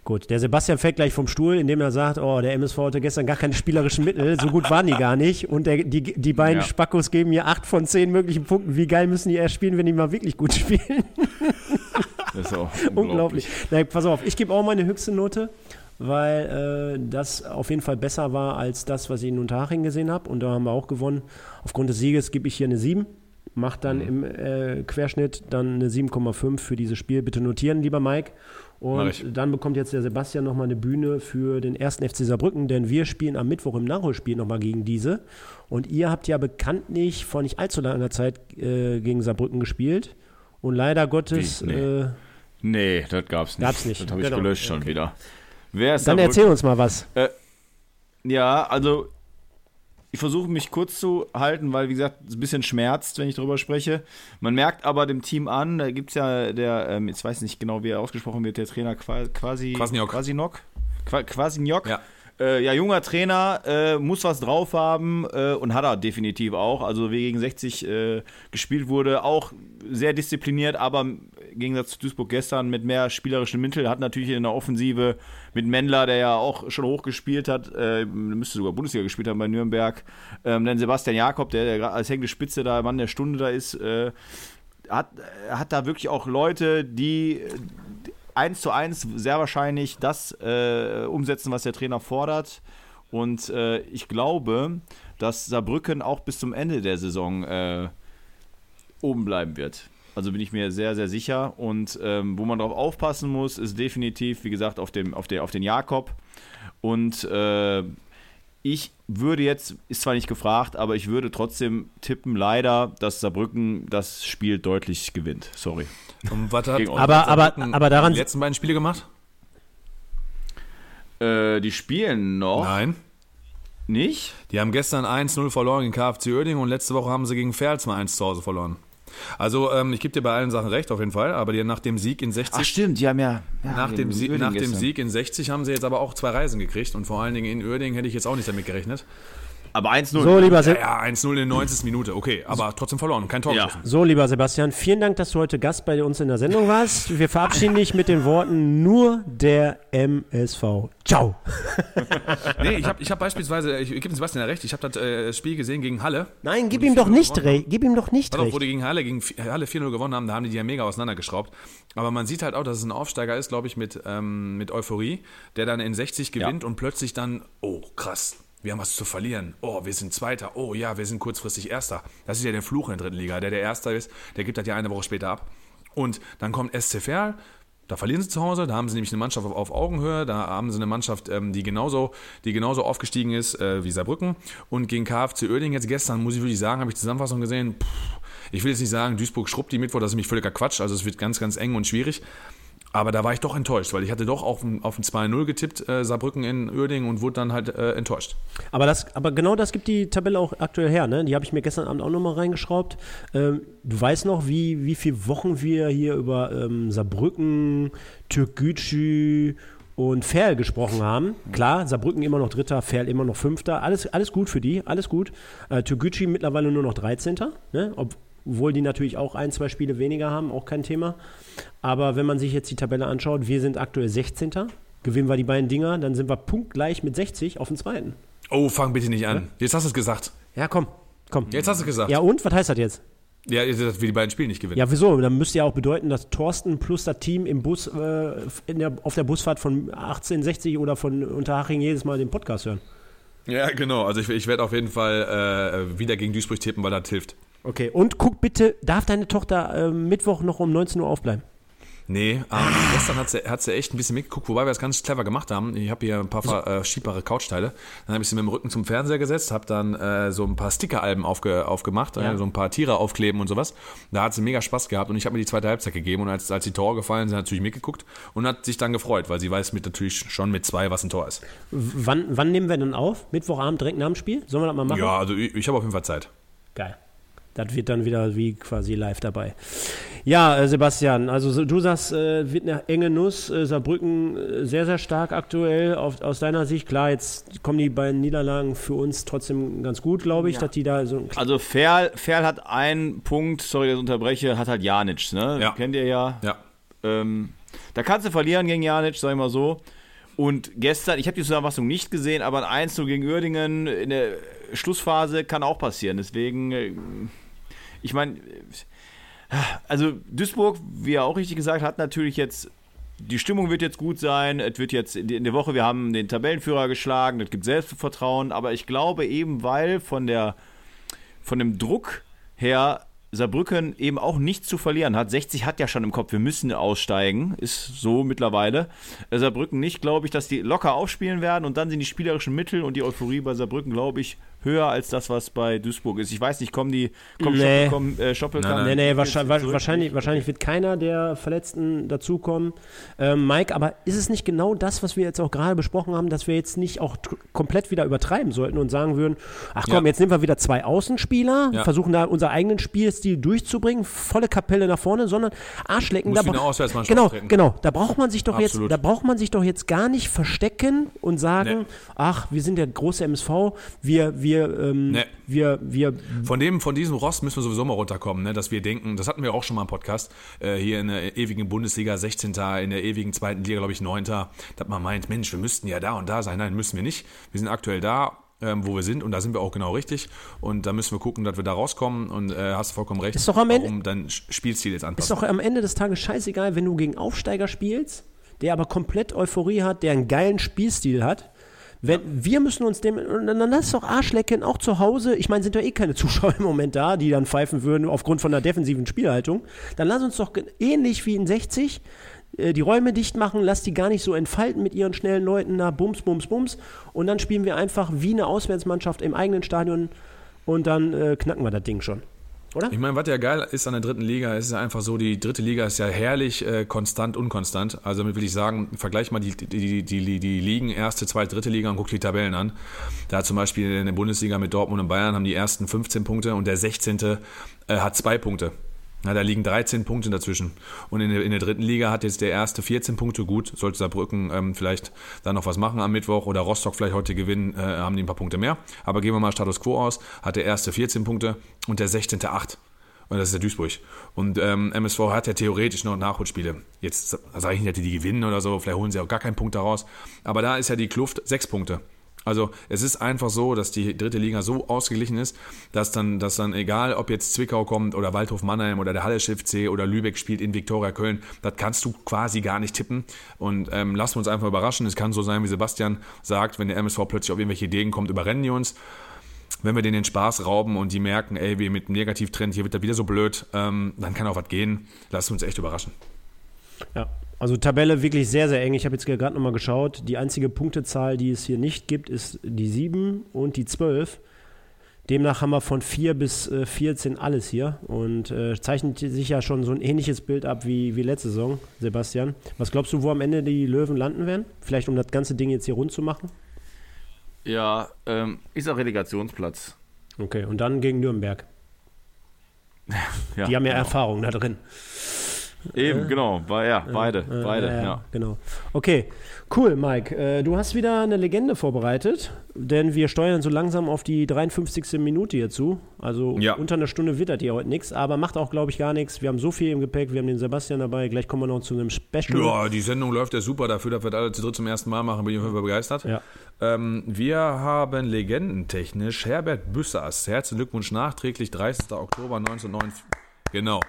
Gut, der Sebastian fällt gleich vom Stuhl, indem er sagt, oh, der MSV hatte gestern gar keine spielerischen Mittel, so gut waren die gar nicht. Und der, die, die beiden Ja. Spackos geben mir acht von zehn möglichen Punkten. Wie geil müssen die erst spielen, wenn die mal wirklich gut spielen? [laughs] Das ist auch [laughs] Unglaublich. Na, pass auf, ich gebe auch meine höchste Note, weil äh, das auf jeden Fall besser war als das, was ich in Unterhaching gesehen habe. Und da haben wir auch gewonnen. Aufgrund des Sieges gebe ich hier eine 7. Macht dann Mhm. im äh, Querschnitt dann eine 7,5 für dieses Spiel. Bitte notieren, lieber Mike. Und dann bekommt jetzt der Sebastian nochmal eine Bühne für den ersten FC Saarbrücken, denn wir spielen am Mittwoch im Nachholspiel nochmal gegen diese. Und ihr habt ja bekanntlich vor nicht allzu langer Zeit äh, gegen Saarbrücken gespielt. Und leider Gottes Wie? Nee. äh, Nee, das gab's nicht. Gab's nicht. Das habe ich Genau. gelöscht schon wieder. Wer ist Dann da erzähl uns mal was. Ja, also ich versuche mich kurz zu halten, weil, wie gesagt, es ein bisschen schmerzt, wenn ich darüber spreche. Man merkt aber dem Team an, da gibt es ja der, ähm, jetzt weiß ich nicht genau, wie er ausgesprochen wird, der Trainer Qua- quasi Kwasniok. Quasinok. Qua- Quasinok. Ja. Äh, ja, junger Trainer, äh, muss was drauf haben äh, und hat er definitiv auch. Also wie gegen 60 äh, gespielt wurde, auch sehr diszipliniert, aber im Gegensatz zu Duisburg gestern mit mehr spielerischen Mitteln, hat natürlich in der Offensive mit Mendler, der ja auch schon hoch gespielt hat, äh, müsste sogar Bundesliga gespielt haben bei Nürnberg, ähm, dann Sebastian Jakob, der, der als hängende Spitze da, Mann der Stunde da ist, äh, hat, hat da wirklich auch Leute, die eins zu eins sehr wahrscheinlich das äh, umsetzen, was der Trainer fordert. Und äh, ich glaube, dass Saarbrücken auch bis zum Ende der Saison äh, oben bleiben wird. Also bin ich mir sehr, sehr sicher. Und ähm, wo man darauf aufpassen muss, ist definitiv, wie gesagt, auf, dem, auf, der, auf den Jakob. Und äh, ich würde jetzt, ist zwar nicht gefragt, aber ich würde trotzdem tippen, leider, dass Saarbrücken das Spiel deutlich gewinnt. Sorry. Und was hat, Aber- aber- aber daran- die letzten beiden Spiele gemacht? Äh, die spielen noch Nein. nicht. Die haben gestern 1-0 verloren gegen KFC Oerding und letzte Woche haben sie gegen Ferls mal 1 zu Hause verloren. Also, ähm, ich gebe dir bei allen Sachen recht, auf jeden Fall, aber die, nach dem Sieg in 60, Ach stimmt, die haben ja, ja nach, dem Sieg, Uerdingen nach dem. Sieg in 60 haben sie jetzt aber auch zwei Reisen gekriegt und vor allen Dingen in Oerding hätte ich jetzt auch nicht damit gerechnet. Aber 1-0. So, lieber, Se Ja, ja 1-0 in der 90. Minute, okay, aber trotzdem verloren kein Tor Ja. geschossen. so, lieber Sebastian, vielen Dank, dass du heute Gast bei uns in der Sendung warst. Wir verabschieden dich mit den Worten nur der MSV. Ciao. [laughs] Nee, ich habe ich hab beispielsweise, ich, ich gebe Sebastian ja recht, ich habe das äh, Spiel gesehen gegen Halle. Nein, gib ihm doch 4-0 nicht recht. Gib ihm doch nicht auf, wo recht. die gegen Halle, gegen Halle 4-0 gewonnen haben, da haben die die ja mega auseinandergeschraubt. Aber man sieht halt auch, dass es ein Aufsteiger ist, glaube ich, mit, ähm, mit Euphorie, der dann in 60 gewinnt und plötzlich dann, oh krass, wir haben was zu verlieren. Oh, wir sind Zweiter. Oh ja, wir sind kurzfristig Erster. Das ist ja der Fluch in der dritten Liga. Der, der Erster ist, der gibt das ja eine Woche später ab. Und dann kommt SC Verl, da verlieren sie zu Hause, da haben sie nämlich eine Mannschaft auf, Augenhöhe, da haben sie eine Mannschaft, ähm, die, genauso, die genauso aufgestiegen ist äh, wie Saarbrücken. Und gegen KFC Oerding jetzt gestern, muss ich wirklich sagen, habe ich die Zusammenfassung gesehen, pff, ich will jetzt nicht sagen, Duisburg schrubbt die Mittwoch, das ist nämlich völliger Quatsch, also es wird ganz, ganz eng und schwierig. Aber da war ich doch enttäuscht, weil ich hatte doch auf ein, auf ein 2-0 getippt, äh, Saarbrücken in Oerding und wurde dann halt äh, enttäuscht. Aber, das, aber genau das gibt die Tabelle auch aktuell her. Ne? Die habe ich mir gestern Abend auch nochmal reingeschraubt. Ähm, du weißt noch, wie, wie viele Wochen wir hier über ähm, Saarbrücken, Türkgücü und Ferl gesprochen haben. Klar, Saarbrücken immer noch Dritter, Ferl immer noch Fünfter. Alles, alles gut für die, alles gut. Äh, Türkgücü mittlerweile nur noch 13. Ne? Obwohl die natürlich auch ein, zwei Spiele weniger haben, auch kein Thema. Aber wenn man sich jetzt die Tabelle anschaut, wir sind aktuell 16. Gewinnen wir die beiden Dinger, dann sind wir punktgleich mit 60 auf dem zweiten. Oh, fang bitte nicht an. Jetzt hast du es gesagt. Ja, komm, komm. Jetzt hast du es gesagt. Ja, und? Was heißt das jetzt? Ja, dass wir die beiden Spiele nicht gewinnen. Ja, wieso? Dann müsste ja auch bedeuten, dass Thorsten plus das Team im Bus, äh, in der, auf der Busfahrt von 1860 oder von Unterhaching jedes Mal den Podcast hören. Ja, genau. Also ich, ich werde auf jeden Fall äh, wieder gegen Duisburg tippen, weil das hilft. Okay, und guck bitte, darf deine Tochter äh, Mittwoch noch um 19 Uhr aufbleiben? Nee, ähm, gestern hat sie, hat sie echt ein bisschen mitgeguckt, wobei wir das ganz clever gemacht haben. Ich habe hier ein paar ver- äh, schiebbare Couchteile. Dann habe ich sie mit dem Rücken zum Fernseher gesetzt, habe dann äh, so ein paar Stickeralben aufge, aufgemacht, Ja. äh, so ein paar Tiere aufkleben und sowas. Da hat sie mega Spaß gehabt und ich habe mir die zweite Halbzeit gegeben und als, als die Tore gefallen sind, hat sie natürlich mitgeguckt und hat sich dann gefreut, weil sie weiß mit natürlich schon mit zwei, was ein Tor ist. W wann, wann nehmen wir denn auf? Mittwochabend direkt nach dem Spiel? Sollen wir das mal machen? Ja, also ich, ich habe auf jeden Fall Zeit. geil. Das wird dann wieder wie quasi live dabei. Ja, äh, Sebastian, also so- du sagst, äh, wird eine enge Nuss. Äh, Saarbrücken äh, sehr, sehr stark aktuell auf, aus deiner Sicht. Klar, jetzt kommen die beiden Niederlagen für uns trotzdem ganz gut, glaube ich, dass die da so. Also Ferl, Ferl hat einen Punkt, sorry, dass ich unterbreche, hat halt Janic, ne? Ja. Kennt ihr ja. Ja. Ähm, da kannst du verlieren gegen Janic, sag ich mal so. Und gestern, ich habe die Zusammenfassung nicht gesehen, aber ein 1 gegen Uerdingen in der Schlussphase kann auch passieren. Deswegen, äh, ich meine, also Duisburg, wie er auch richtig gesagt hat, natürlich jetzt, die Stimmung wird jetzt gut sein. Es wird jetzt in der Woche, wir haben den Tabellenführer geschlagen, das gibt Selbstvertrauen, aber ich glaube eben, weil von der von dem Druck her Saarbrücken eben auch nichts zu verlieren hat. 60 hat ja schon im Kopf, wir müssen aussteigen, ist so mittlerweile. Saarbrücken nicht, glaube ich, dass die locker aufspielen werden und dann sind die spielerischen Mittel und die Euphorie bei Saarbrücken, glaube ich, höher als das, was bei Duisburg ist. Ich weiß nicht, kommen die, kommen Nee. Schoppel, kommen, äh, Schoppel Nein, kann- Nee, nee, jetzt wahrscheinlich, zurück? wahrscheinlich, wahrscheinlich wird keiner der Verletzten dazukommen. Ähm, Mike, aber ist es nicht genau das, was wir jetzt auch gerade besprochen haben, dass wir jetzt nicht auch komplett wieder übertreiben sollten und sagen würden, ach komm, Ja. jetzt nehmen wir wieder zwei Außenspieler, Ja. versuchen da unseren eigenen Spielstil durchzubringen, volle Kapelle nach vorne, sondern Arschlecken. Da genau, treten. genau, da braucht man sich doch jetzt, Absolut. da braucht man sich doch jetzt gar nicht verstecken und sagen, Nee. ach, wir sind der große MSV, wir, wir, ähm, Nee. wir, wir Von, dem, von diesem Rost müssen wir sowieso mal runterkommen, ne? dass wir denken, das hatten wir auch schon mal im Podcast, äh, hier in der ewigen Bundesliga 16. in der ewigen zweiten Liga, glaube ich, 9. dass man meint, Mensch, wir müssten ja da und da sein. Nein, müssen wir nicht. Wir sind aktuell da, ähm, wo wir sind und da sind wir auch genau richtig. Und da müssen wir gucken, dass wir da rauskommen und äh, hast vollkommen recht. Ist doch am Ende- Warum dein Spielstil jetzt Ist anpassen. doch am Ende des Tages scheißegal, wenn du gegen Aufsteiger spielst, der aber komplett Euphorie hat, der einen geilen Spielstil hat. Wenn, Wir müssen uns dem, dann lass doch Arschlecken auch zu Hause, ich meine, sind ja eh keine [laughs] Zuschauer im Moment da, die dann pfeifen würden aufgrund von der defensiven Spielhaltung. Dann lass uns doch ähnlich wie in 60 äh, die Räume dicht machen, lass die gar nicht so entfalten mit ihren schnellen Leuten da, bums, bums, bums. Und dann spielen wir einfach wie eine Auswärtsmannschaft im eigenen Stadion und dann äh, knacken wir das Ding schon. Oder? Ich meine, was ja geil ist an der dritten Liga, ist ja einfach so, die dritte Liga ist ja herrlich äh, konstant, unkonstant. Also damit will ich sagen, vergleich mal die, die, die, die, die Ligen, erste, zweite, dritte Liga und guck die Tabellen an. Da zum Beispiel in der Bundesliga mit Dortmund und Bayern haben die ersten 15 Punkte und der 16. Äh, hat zwei Punkte. Na, da liegen 13 Punkte dazwischen. Und in der, in der dritten Liga hat jetzt der erste 14 Punkte. Gut, sollte Saarbrücken ähm, vielleicht da noch was machen am Mittwoch oder Rostock vielleicht heute gewinnen, äh, haben die ein paar Punkte mehr. Aber gehen wir mal Status Quo aus. Hat der erste 14 Punkte und der 16. 8. Und das ist der Duisburg. Und ähm, MSV hat ja theoretisch noch Nachholspiele. Jetzt sage ich nicht, dass die die gewinnen oder so. Vielleicht holen sie auch gar keinen Punkt daraus. Aber da ist ja die Kluft sechs Punkte. Also es ist einfach so, dass die dritte Liga so ausgeglichen ist, dass dann, dass dann egal, ob jetzt Zwickau kommt oder Waldhof Mannheim oder der Halle Schiff C oder Lübeck spielt in Viktoria Köln, das kannst du quasi gar nicht tippen. Und ähm, lassen wir uns einfach überraschen. Es kann so sein, wie Sebastian sagt, wenn der MSV plötzlich auf irgendwelche Ideen kommt, überrennen die uns. Wenn wir denen den Spaß rauben und die merken, ey, wir mit einem Negativtrend, hier wird das wieder so blöd, ähm, dann kann auch was gehen. Lass uns echt überraschen. Ja, also Tabelle wirklich sehr, sehr eng. Ich habe jetzt gerade nochmal geschaut. Die einzige Punktezahl, die es hier nicht gibt, ist die 7 und die 12. Demnach haben wir von 4 bis äh, 14 alles hier und äh, zeichnet sich ja schon so ein ähnliches Bild ab wie, wie letzte Saison, Sebastian. Was glaubst du, wo am Ende die Löwen landen werden? Vielleicht um das ganze Ding jetzt hier rund zu machen? Ja, ähm, ist auch Relegationsplatz. Okay, und dann gegen Nürnberg. [laughs] Ja, Die haben ja genau. Erfahrung da drin. Eben, genau. War, ja, beide. Äh, beide, ja, ja. Genau. Okay, cool, Mike. Äh, du hast wieder eine Legende vorbereitet, denn wir steuern so langsam auf die 53. Minute hier zu. Also Ja. unter einer Stunde das hier heute nichts, aber macht auch, glaube ich, gar nichts. Wir haben so viel im Gepäck, wir haben den Sebastian dabei. Gleich kommen wir noch zu einem Special. Ja, die Sendung läuft ja super dafür, dass wir das alle zu dritt zum ersten Mal machen, bin ich auf jeden Fall begeistert. Ja. Ähm, wir haben legendentechnisch Herbert Büssers. Herzlichen Glückwunsch nachträglich, 30. Oktober 1949. Genau.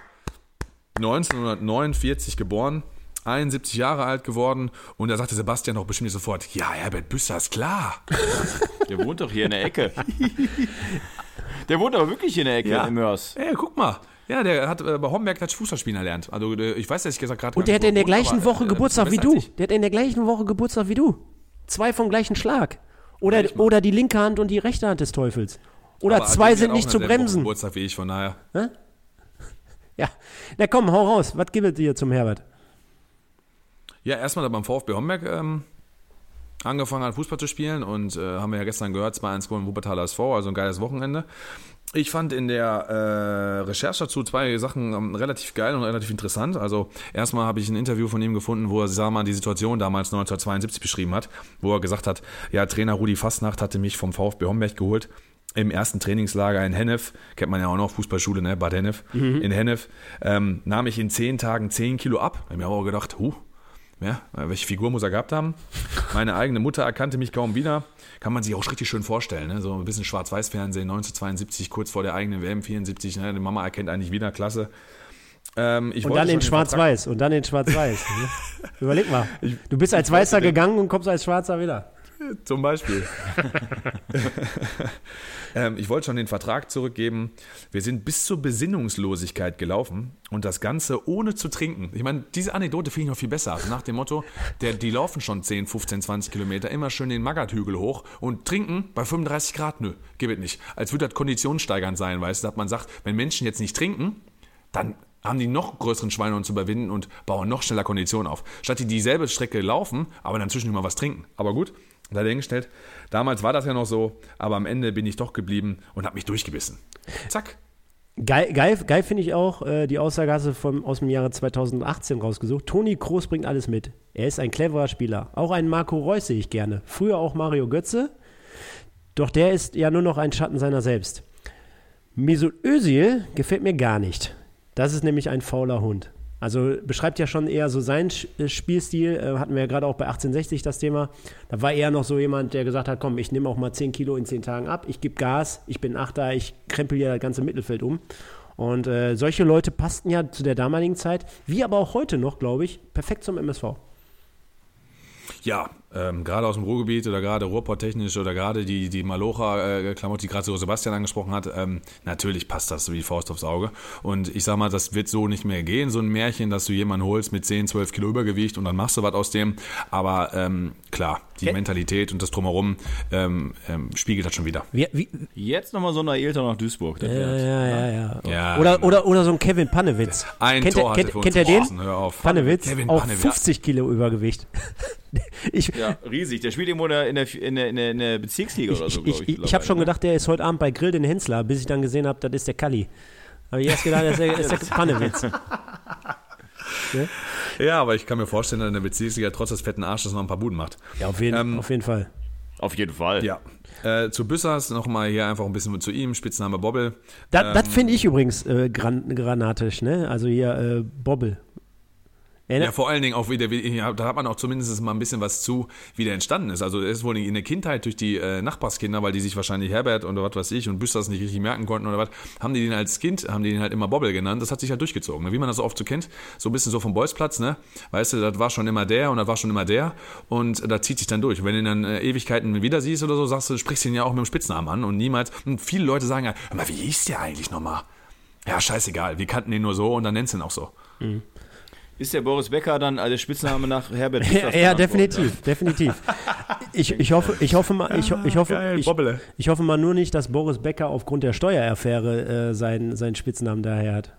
1949 geboren. 71 Jahre alt geworden und da sagte Sebastian auch bestimmt sofort, ja, Herbert Büssers, klar. [laughs] Der wohnt doch hier in der Ecke. der wohnt aber wirklich hier in der Ecke Ja. in Mörs. Ey, guck mal. Ja, der hat äh, bei Homberg Dutch Fußball spielen erlernt. Also äh, ich weiß, dass ich gesagt gerade Und der hat in der gleichen Woche äh, Geburtstag wie du. Der hat in der gleichen Woche Geburtstag wie du. Zwei vom gleichen Schlag. Oder, Ehrlich mal. oder die linke Hand und die rechte Hand des Teufels. Oder zwei sind nicht zu bremsen. Geburtstag wie ich, von daher. Ja. Na komm, hau raus. Was gibt es dir zum Herbert? Ja, erstmal da beim VfB Homberg ähm, angefangen hat, Fußball zu spielen und äh, haben wir ja gestern gehört, 2-1 gewonnen Wuppertaler SV, also ein geiles Wochenende. Ich fand in der äh, Recherche dazu zwei Sachen ähm, relativ geil und relativ interessant. Also erstmal habe ich ein Interview von ihm gefunden, wo er, sag mal, die Situation damals 1972 beschrieben hat, wo er gesagt hat, ja, Trainer Rudi Fastnacht hatte mich vom VfB Homberg geholt im ersten Trainingslager in Hennef, kennt man ja auch noch, Fußballschule, ne, Bad Hennef, mhm. in Hennef, ähm, nahm ich in zehn Tagen zehn Kilo ab. Da habe ich mir auch gedacht, huh, ja, welche Figur muss er gehabt haben? Meine eigene Mutter erkannte mich kaum wieder. Kann man sich auch richtig schön vorstellen. Ne? So ein bisschen Schwarz-Weiß-Fernsehen, 1972, kurz vor der eigenen WM 74. Ne? Die Mama erkennt eigentlich wieder, klasse. Ähm, und dann in Schwarz-Weiß. Und dann in Schwarz-Weiß. [laughs] Überleg mal. Du bist als Weißer gegangen und kommst als Schwarzer wieder. [laughs] Zum Beispiel. [laughs] ähm, ich wollte schon den Vertrag zurückgeben. Wir sind bis zur Besinnungslosigkeit gelaufen und das Ganze ohne zu trinken. Ich meine, diese Anekdote finde ich noch viel besser. Also nach dem Motto, der, die laufen schon 10, 15, 20 Kilometer, immer schön den Magathügel hoch und trinken bei 35 Grad. Nö, es nicht. Als würde das konditionssteigernd sein, weißt du, dass man sagt, wenn Menschen jetzt nicht trinken, dann haben die noch größeren Schweinehund zu überwinden und bauen noch schneller Konditionen auf. Statt die dieselbe Strecke laufen, aber dann zwischendurch mal was trinken. Aber gut, dahingestellt. Damals war das ja noch so, aber am Ende bin ich doch geblieben und habe mich durchgebissen. Zack. Geil, geil, geil finde ich auch, äh, die Aussage vom, aus dem Jahre 2018 rausgesucht. Toni Kroos bringt alles mit. Er ist ein cleverer Spieler. Auch einen Marco Reus sehe ich gerne. Früher auch Mario Götze. Doch der ist ja nur noch ein Schatten seiner selbst. Mesut Özil gefällt mir gar nicht. Das ist nämlich ein fauler Hund. Also beschreibt ja schon eher so seinen äh, Spielstil. Äh, hatten wir ja gerade auch bei 1860 das Thema. Da war er noch so jemand, der gesagt hat: Komm, ich nehme auch mal 10 Kilo in 10 Tagen ab. Ich gebe Gas, ich bin Achter, ich krempel hier das ganze Mittelfeld um. Und äh, solche Leute passten ja zu der damaligen Zeit, wie aber auch heute noch, glaube ich, perfekt zum MSV. Ja, ähm, gerade aus dem Ruhrgebiet oder gerade Ruhrpott-technisch oder gerade die, die Malocha-Klamotte, die gerade so Sebastian angesprochen hat, ähm, natürlich passt das wie Faust aufs Auge. Und ich sag mal, das wird so nicht mehr gehen, so ein Märchen, dass du jemanden holst mit 10, 12 Kilo Übergewicht und dann machst du was aus dem. Aber ähm, klar, die ja. Mentalität und das Drumherum ähm, ähm, spiegelt das schon wieder. Wie, wie, Jetzt nochmal so ein Ailton nach Duisburg. Ja, ja, ja, ja, ja. Oder, oder, oder so ein Kevin Pannewitz. Ein kennt Tor der, kennt, kennt er den? Hör auf. Pannewitz, Kevin auch Pannewitz. 50 Kilo Übergewicht. [laughs] ich, ja, riesig. Der spielt irgendwo in der, in der, in der, in der Bezirksliga oder so, glaube ich. Ich, ich habe schon ne? gedacht, der ist heute Abend bei Grill den Hensler, bis ich dann gesehen habe, das ist der Kalli. Habe ich erst gedacht, das ist der, ist der [laughs] Pannewitz. ja? Ja, aber ich kann mir vorstellen, dass in der Bezirksliga trotz des fetten Arsches noch ein paar Buden macht. Ja, auf jeden, ähm, auf jeden Fall. Auf jeden Fall. Ja. Äh, zu Büssers nochmal hier einfach ein bisschen zu ihm, Spitzname Bobbel. Das, ähm, das finde ich übrigens äh, gran granatisch, ne? Also hier äh, Bobbel. Ja, vor allen Dingen auch wieder, ja, da hat man auch zumindest mal ein bisschen was zu, wie der entstanden ist. Also er ist wohl in der Kindheit durch die äh, Nachbarskinder, weil die sich wahrscheinlich Herbert oder was weiß ich und Büsters nicht richtig merken konnten oder was, haben die den als Kind, haben die den halt immer Bobbel genannt. Das hat sich halt durchgezogen, ne? wie man das so oft so kennt. So ein bisschen so vom Bolzplatz, ne? Weißt du, das war schon immer der und das war schon immer der und da zieht sich dann durch. Und wenn du ihn dann äh, Ewigkeiten wieder siehst oder so, sagst du, sprichst ihn ja auch mit dem Spitznamen an und niemals, und viele Leute sagen ja, mal, wie hieß der eigentlich nochmal? Ja, scheißegal, wir kannten ihn nur so und dann nennst du ihn auch so. Mhm. Ist der Boris Becker dann als Spitzname nach Herbert [laughs] Ja, ja definitiv, definitiv. Ich, ich, hoffe, ich, hoffe mal, ich, ich, hoffe, Geil, ich, ich, hoffe mal nur nicht, dass Boris Becker aufgrund der Steueraffäre äh, seinen, seinen Spitznamen daher hat.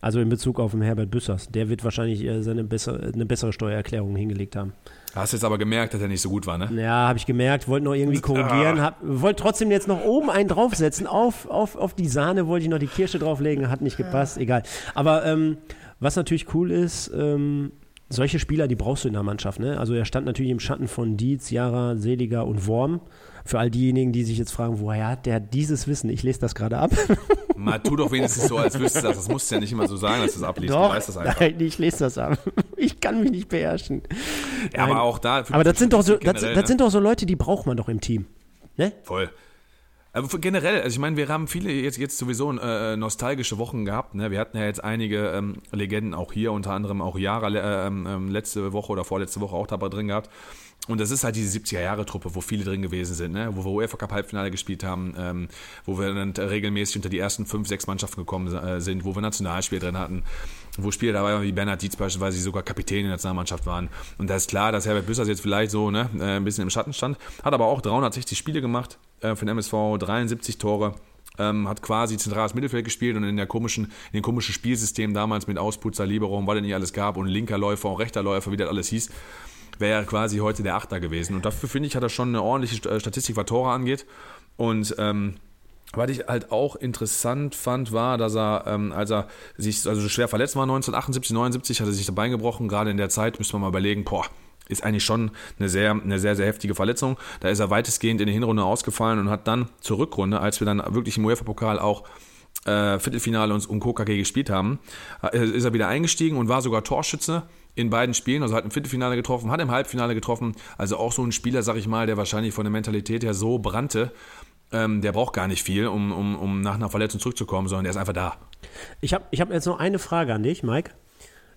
Also in Bezug auf den Herbert Büssers. Der wird wahrscheinlich äh, seine bessere, eine bessere Steuererklärung hingelegt haben. Hast jetzt aber gemerkt, dass er nicht so gut war, ne? Ja, habe ich gemerkt. Wollte noch irgendwie korrigieren. Ah. Wollte trotzdem jetzt noch oben einen draufsetzen. Auf, auf, auf die Sahne wollte ich noch die Kirsche drauflegen. Hat nicht gepasst. Egal. Aber ähm, was natürlich cool ist, ähm, solche Spieler, die brauchst du in der Mannschaft. Ne? Also er stand natürlich im Schatten von Dietz, Jara, Seliger und Worm. Für all diejenigen, die sich jetzt fragen, woher hat der dieses Wissen? Ich lese das gerade ab. [laughs] Mal tu doch wenigstens so, als wüsstest du das. Das musst du ja nicht immer so sagen, dass du es abliest. Doch, du weißt das einfach. Nein, ich lese das ab. [laughs] Ich kann mich nicht beherrschen. Ja, aber auch da. Aber das sind doch so, das, das ne? sind doch so Leute, die braucht man doch im Team. Ne? Voll. Aber generell, also ich meine, wir haben viele jetzt, jetzt sowieso äh, nostalgische Wochen gehabt. Ne? Wir hatten ja jetzt einige ähm, Legenden auch hier, unter anderem auch Jara äh, ähm, letzte Woche oder vorletzte Woche auch dabei drin gehabt. Und das ist halt diese 70er-Jahre-Truppe, wo viele drin gewesen sind, ne? wo wir UEFA Cup Halbfinale gespielt haben, ähm, wo wir dann regelmäßig unter die ersten fünf, sechs Mannschaften gekommen äh, sind, wo wir Nationalspiel drin hatten, wo Spieler dabei waren wie Bernhard Dietz beispielsweise, die sogar Kapitän in der Nationalmannschaft waren. Und da ist klar, dass Herbert Büssers jetzt vielleicht so ne, äh, ein bisschen im Schatten stand, hat aber auch 360 Spiele gemacht äh, für den MSV, 73 Tore. Ähm, hat quasi zentrales Mittelfeld gespielt und in der komischen, in dem komischen Spielsystem damals mit Ausputzer, Libero und was es nicht alles gab und linker Läufer und rechter Läufer, wie das alles hieß, wäre er quasi heute der Achter gewesen. Und dafür finde ich, hat er schon eine ordentliche äh, Statistik, was Tore angeht. Und ähm, was ich halt auch interessant fand, war, dass er, ähm, als er sich also schwer verletzt war, 1978, 79, hat er sich das Bein gebrochen. Gerade in der Zeit müsste man mal überlegen, boah, ist eigentlich schon eine sehr, eine sehr, sehr heftige Verletzung. Da ist er weitestgehend in der Hinrunde ausgefallen und hat dann zur Rückrunde, als wir dann wirklich im UEFA-Pokal auch äh, Viertelfinale uns um KKG gespielt haben, äh, ist er wieder eingestiegen und war sogar Torschütze in beiden Spielen, also hat im Viertelfinale getroffen, hat im Halbfinale getroffen, also auch so ein Spieler, sag ich mal, der wahrscheinlich von der Mentalität her so brannte, ähm, der braucht gar nicht viel, um, um, um nach einer Verletzung zurückzukommen, sondern der ist einfach da. Ich habe ich hab jetzt noch eine Frage an dich, Mike.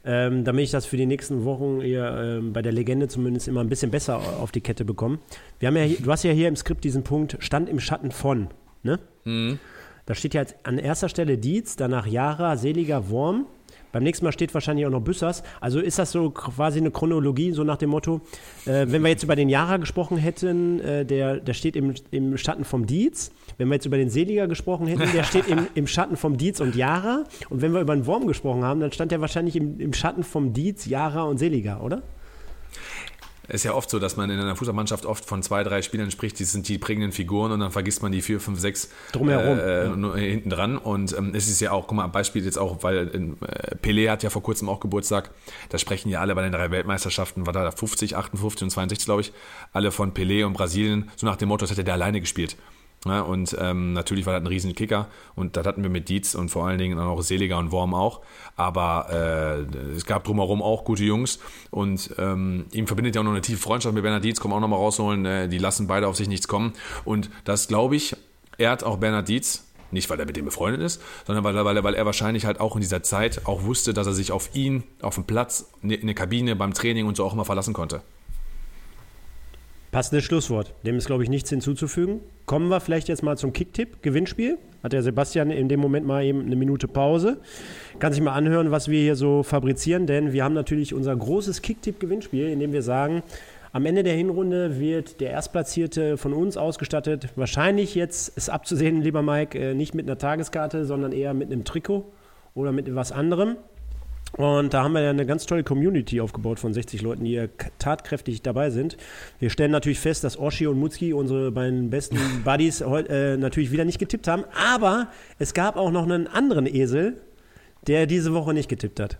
Ähm, damit ich das für die nächsten Wochen eher, ähm, bei der Legende zumindest immer ein bisschen besser auf die Kette bekomme. Wir haben ja hier, du hast ja hier im Skript diesen Punkt Stand im Schatten von, ne? Mhm. Da steht ja jetzt an erster Stelle Dietz, danach Jara, Seliger, Worm. Beim nächsten Mal steht wahrscheinlich auch noch Büssers. Also ist das so quasi eine Chronologie, so nach dem Motto, äh, wenn wir jetzt über den Jara gesprochen hätten, äh, der, der steht im, im Schatten vom Dietz. Wenn wir jetzt über den Seliger gesprochen hätten, der steht im, im Schatten vom Dietz und Jara. Und wenn wir über den Worm gesprochen haben, dann stand der wahrscheinlich im, im Schatten vom Dietz, Jara und Seliger, oder? Ist ja oft so, dass man in einer Fußballmannschaft oft von zwei, drei Spielern spricht, die sind die prägenden Figuren und dann vergisst man die vier, fünf, sechs drumherum äh, ja. hinten dran. Und ähm, es ist ja auch, guck mal, Beispiel jetzt auch, weil äh, Pelé hat ja vor kurzem auch Geburtstag. Da sprechen ja alle bei den drei Weltmeisterschaften, war da 50, 58 und 62, glaube ich, alle von Pelé und Brasilien, so nach dem Motto, das hätte der alleine gespielt. Ja, und ähm, natürlich war das ein riesen Kicker und das hatten wir mit Dietz und vor allen Dingen auch Seliger und Worm auch. Aber äh, es gab drumherum auch gute Jungs und ähm, ihm verbindet ja auch noch eine tiefe Freundschaft mit Bernhard Dietz, kommen auch nochmal rausholen. Äh, die lassen beide auf sich nichts kommen. Und das glaube ich, ehrt auch Bernhard Dietz. Nicht, weil er mit dem befreundet ist, sondern weil, weil, weil er wahrscheinlich halt auch in dieser Zeit auch wusste, dass er sich auf ihn, auf dem Platz, in der Kabine, beim Training und so auch immer verlassen konnte. Passendes Schlusswort. Dem ist, glaube ich, nichts hinzuzufügen. Kommen wir vielleicht jetzt mal zum Kicktipp, Gewinnspiel. Hat der Sebastian in dem Moment mal eben eine Minute Pause. Kann sich mal anhören, was wir hier so fabrizieren, denn wir haben natürlich unser großes Kicktipp-Gewinnspiel, in dem wir sagen, am Ende der Hinrunde wird der Erstplatzierte von uns ausgestattet. Wahrscheinlich jetzt ist abzusehen, lieber Mike, äh, nicht mit einer Tageskarte, sondern eher mit einem Trikot oder mit etwas anderem. Und da haben wir ja eine ganz tolle Community aufgebaut von 60 Leuten, die ja tatkräftig dabei sind. Wir stellen natürlich fest, dass Oshi und Mutski, unsere beiden besten [laughs] Buddies, äh, natürlich wieder nicht getippt haben. Aber es gab auch noch einen anderen Esel, der diese Woche nicht getippt hat.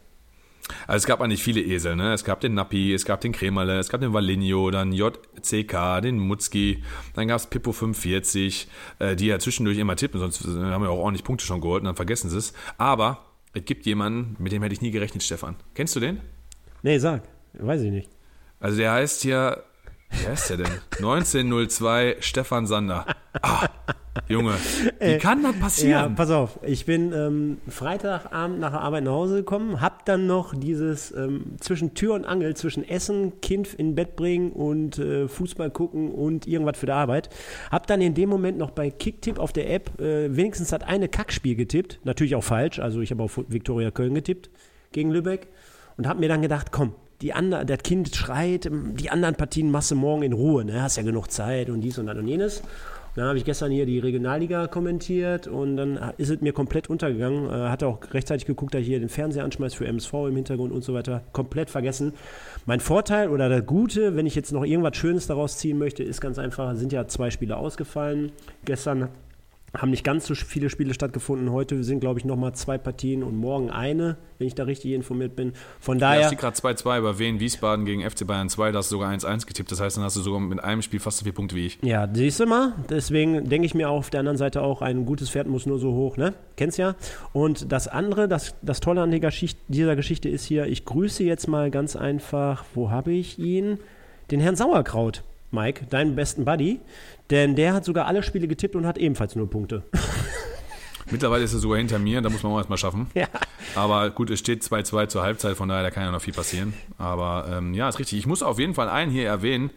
Also es gab eigentlich viele Esel, ne? Es gab den Nappi, es gab den Kremerle, es gab den Valinho, dann JCK, den Mutzki, dann gab es Pippo 45, äh, die ja zwischendurch immer tippen, sonst haben wir auch ordentlich Punkte schon geholt und dann vergessen sie es. Aber es gibt jemanden, mit dem hätte ich nie gerechnet, Stefan. Kennst du den? Nee, sag. Weiß ich nicht. Also der heißt hier, wie heißt der denn? 1902 Stefan Sander. Ah, Junge, wie äh, kann das passieren? Ja, pass auf. Ich bin ähm, Freitagabend nach der Arbeit nach Hause gekommen, hab dann noch dieses ähm, zwischen Tür und Angel, zwischen Essen, Kind in Bett bringen und äh, Fußball gucken und irgendwas für die Arbeit. Hab dann in dem Moment noch bei Kicktipp auf der App äh, wenigstens hat eine Kackspiel getippt. Natürlich auch falsch. Also ich habe auf Viktoria Köln getippt gegen Lübeck und hab mir dann gedacht, komm, die andere, das Kind schreit, die anderen Partien machst du morgen in Ruhe, ne? hast ja genug Zeit und dies und das und jenes. Dann habe ich gestern hier die Regionalliga kommentiert und dann ist es mir komplett untergegangen. Äh, hatte auch rechtzeitig geguckt, dass ich hier den Fernseher anschmeiß für MSV im Hintergrund und so weiter. Komplett vergessen. Mein Vorteil oder das Gute, wenn ich jetzt noch irgendwas Schönes daraus ziehen möchte, ist ganz einfach, sind ja zwei Spiele ausgefallen. Gestern haben nicht ganz so viele Spiele stattgefunden. Heute sind, glaube ich, nochmal zwei Partien und morgen eine, wenn ich da richtig informiert bin. Von daher. Ja, steht gerade 2-2 bei Wien Wiesbaden gegen FC Bayern 2. Da hast du sogar 1-1 getippt. Das heißt, dann hast du sogar mit einem Spiel fast so viele Punkte wie ich. Ja, siehst du mal. Deswegen denke ich mir auf der anderen Seite auch, ein gutes Pferd muss nur so hoch, ne? Kennst ja. Und das andere, das, das Tolle an dieser Geschichte ist hier, ich grüße jetzt mal ganz einfach, wo habe ich ihn? Den Herrn Sauerkraut. Mike, deinen besten Buddy, denn der hat sogar alle Spiele getippt und hat ebenfalls nur Punkte. [laughs] Mittlerweile ist er sogar hinter mir, da muss man auch erstmal schaffen. Ja. Aber gut, es steht 2-2 zur Halbzeit, von daher da kann ja noch viel passieren. Aber ähm, ja, ist richtig. Ich muss auf jeden Fall einen hier erwähnen.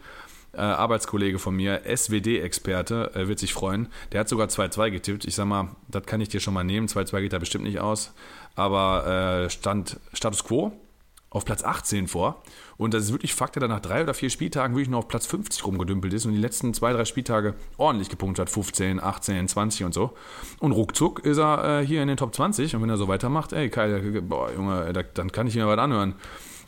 Äh, Arbeitskollege von mir, SWD-Experte, äh, wird sich freuen. Der hat sogar 2-2 getippt. Ich sag mal, das kann ich dir schon mal nehmen. 2-2 geht da bestimmt nicht aus. Aber äh, Stand Status Quo auf Platz 18 vor. Und das ist wirklich Fakt, der nach drei oder vier Spieltagen wirklich noch auf Platz 50 rumgedümpelt ist und die letzten zwei, drei Spieltage ordentlich gepunktet hat. 15, 18, 20 und so. Und ruckzuck ist er äh, hier in den Top 20. Und wenn er so weitermacht, ey, Kai, boah, Junge, da, dann kann ich mir was anhören.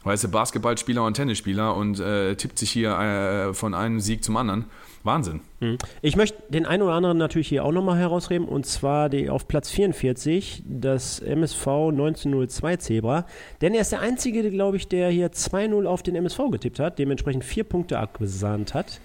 weißt du, Basketballspieler und Tennisspieler und äh, tippt sich hier äh, von einem Sieg zum anderen. Wahnsinn. Mhm. Ich möchte den einen oder anderen natürlich hier auch nochmal herausheben und zwar die, auf Platz 44 das MSV 1902 Zebra. Denn er ist der Einzige, glaube ich, der hier 2-0 auf den MSV getippt hat, dementsprechend vier Punkte abgesandt hat.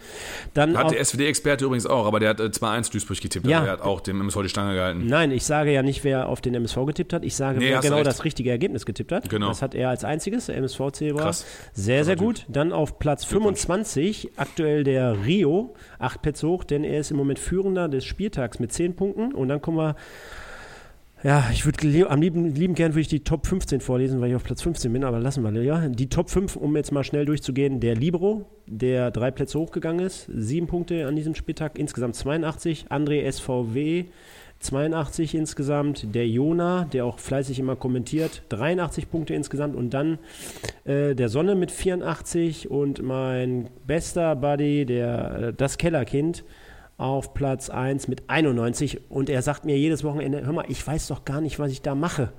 Dann hat der SWD-Experte übrigens auch, aber der hat 2-1 äh, Duisburg getippt. Ja. Also er hat auch dem MSV die Stange gehalten. Nein, ich sage ja nicht, wer auf den MSV getippt hat. Ich sage, nee, wer genau recht. das richtige Ergebnis getippt hat. Genau. Das hat er als einziges, der MSV Zebra. Krass. Sehr, sehr gut. Dann auf Platz 25 aktuell der Rio, acht Plätze hoch, denn er ist im Moment Führender des Spieltags mit 10 Punkten. Und dann kommen wir, ja, ich würde am lieben, lieben gern würde ich die Top 15 vorlesen, weil ich auf Platz 15 bin, aber lassen wir, ja. Die Top 5, um jetzt mal schnell durchzugehen, der Libero, der drei Plätze hochgegangen ist, sieben Punkte an diesem Spieltag, insgesamt 82. André SVW, 82 insgesamt. Der Jona, der auch fleißig immer kommentiert, 83 Punkte insgesamt. Und dann äh, der Sonne mit 84 und mein bester Buddy, der, äh, das Kellerkind, auf Platz 1 mit 91. Und er sagt mir jedes Wochenende, hör mal, ich weiß doch gar nicht, was ich da mache.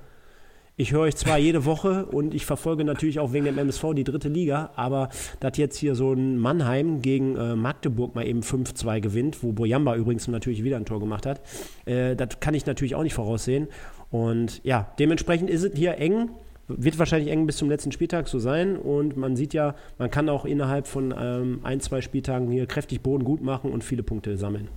Ich höre euch zwar jede Woche und ich verfolge natürlich auch wegen dem MSV die dritte Liga, aber dass jetzt hier so ein Mannheim gegen äh, Magdeburg mal eben 5-2 gewinnt, wo Boyamba übrigens natürlich wieder ein Tor gemacht hat, äh, das kann ich natürlich auch nicht voraussehen. Und ja, dementsprechend ist es hier eng. Wird wahrscheinlich eng bis zum letzten Spieltag so sein. Und man sieht ja, man kann auch innerhalb von ähm, ein, zwei Spieltagen hier kräftig Boden gut machen und viele Punkte sammeln.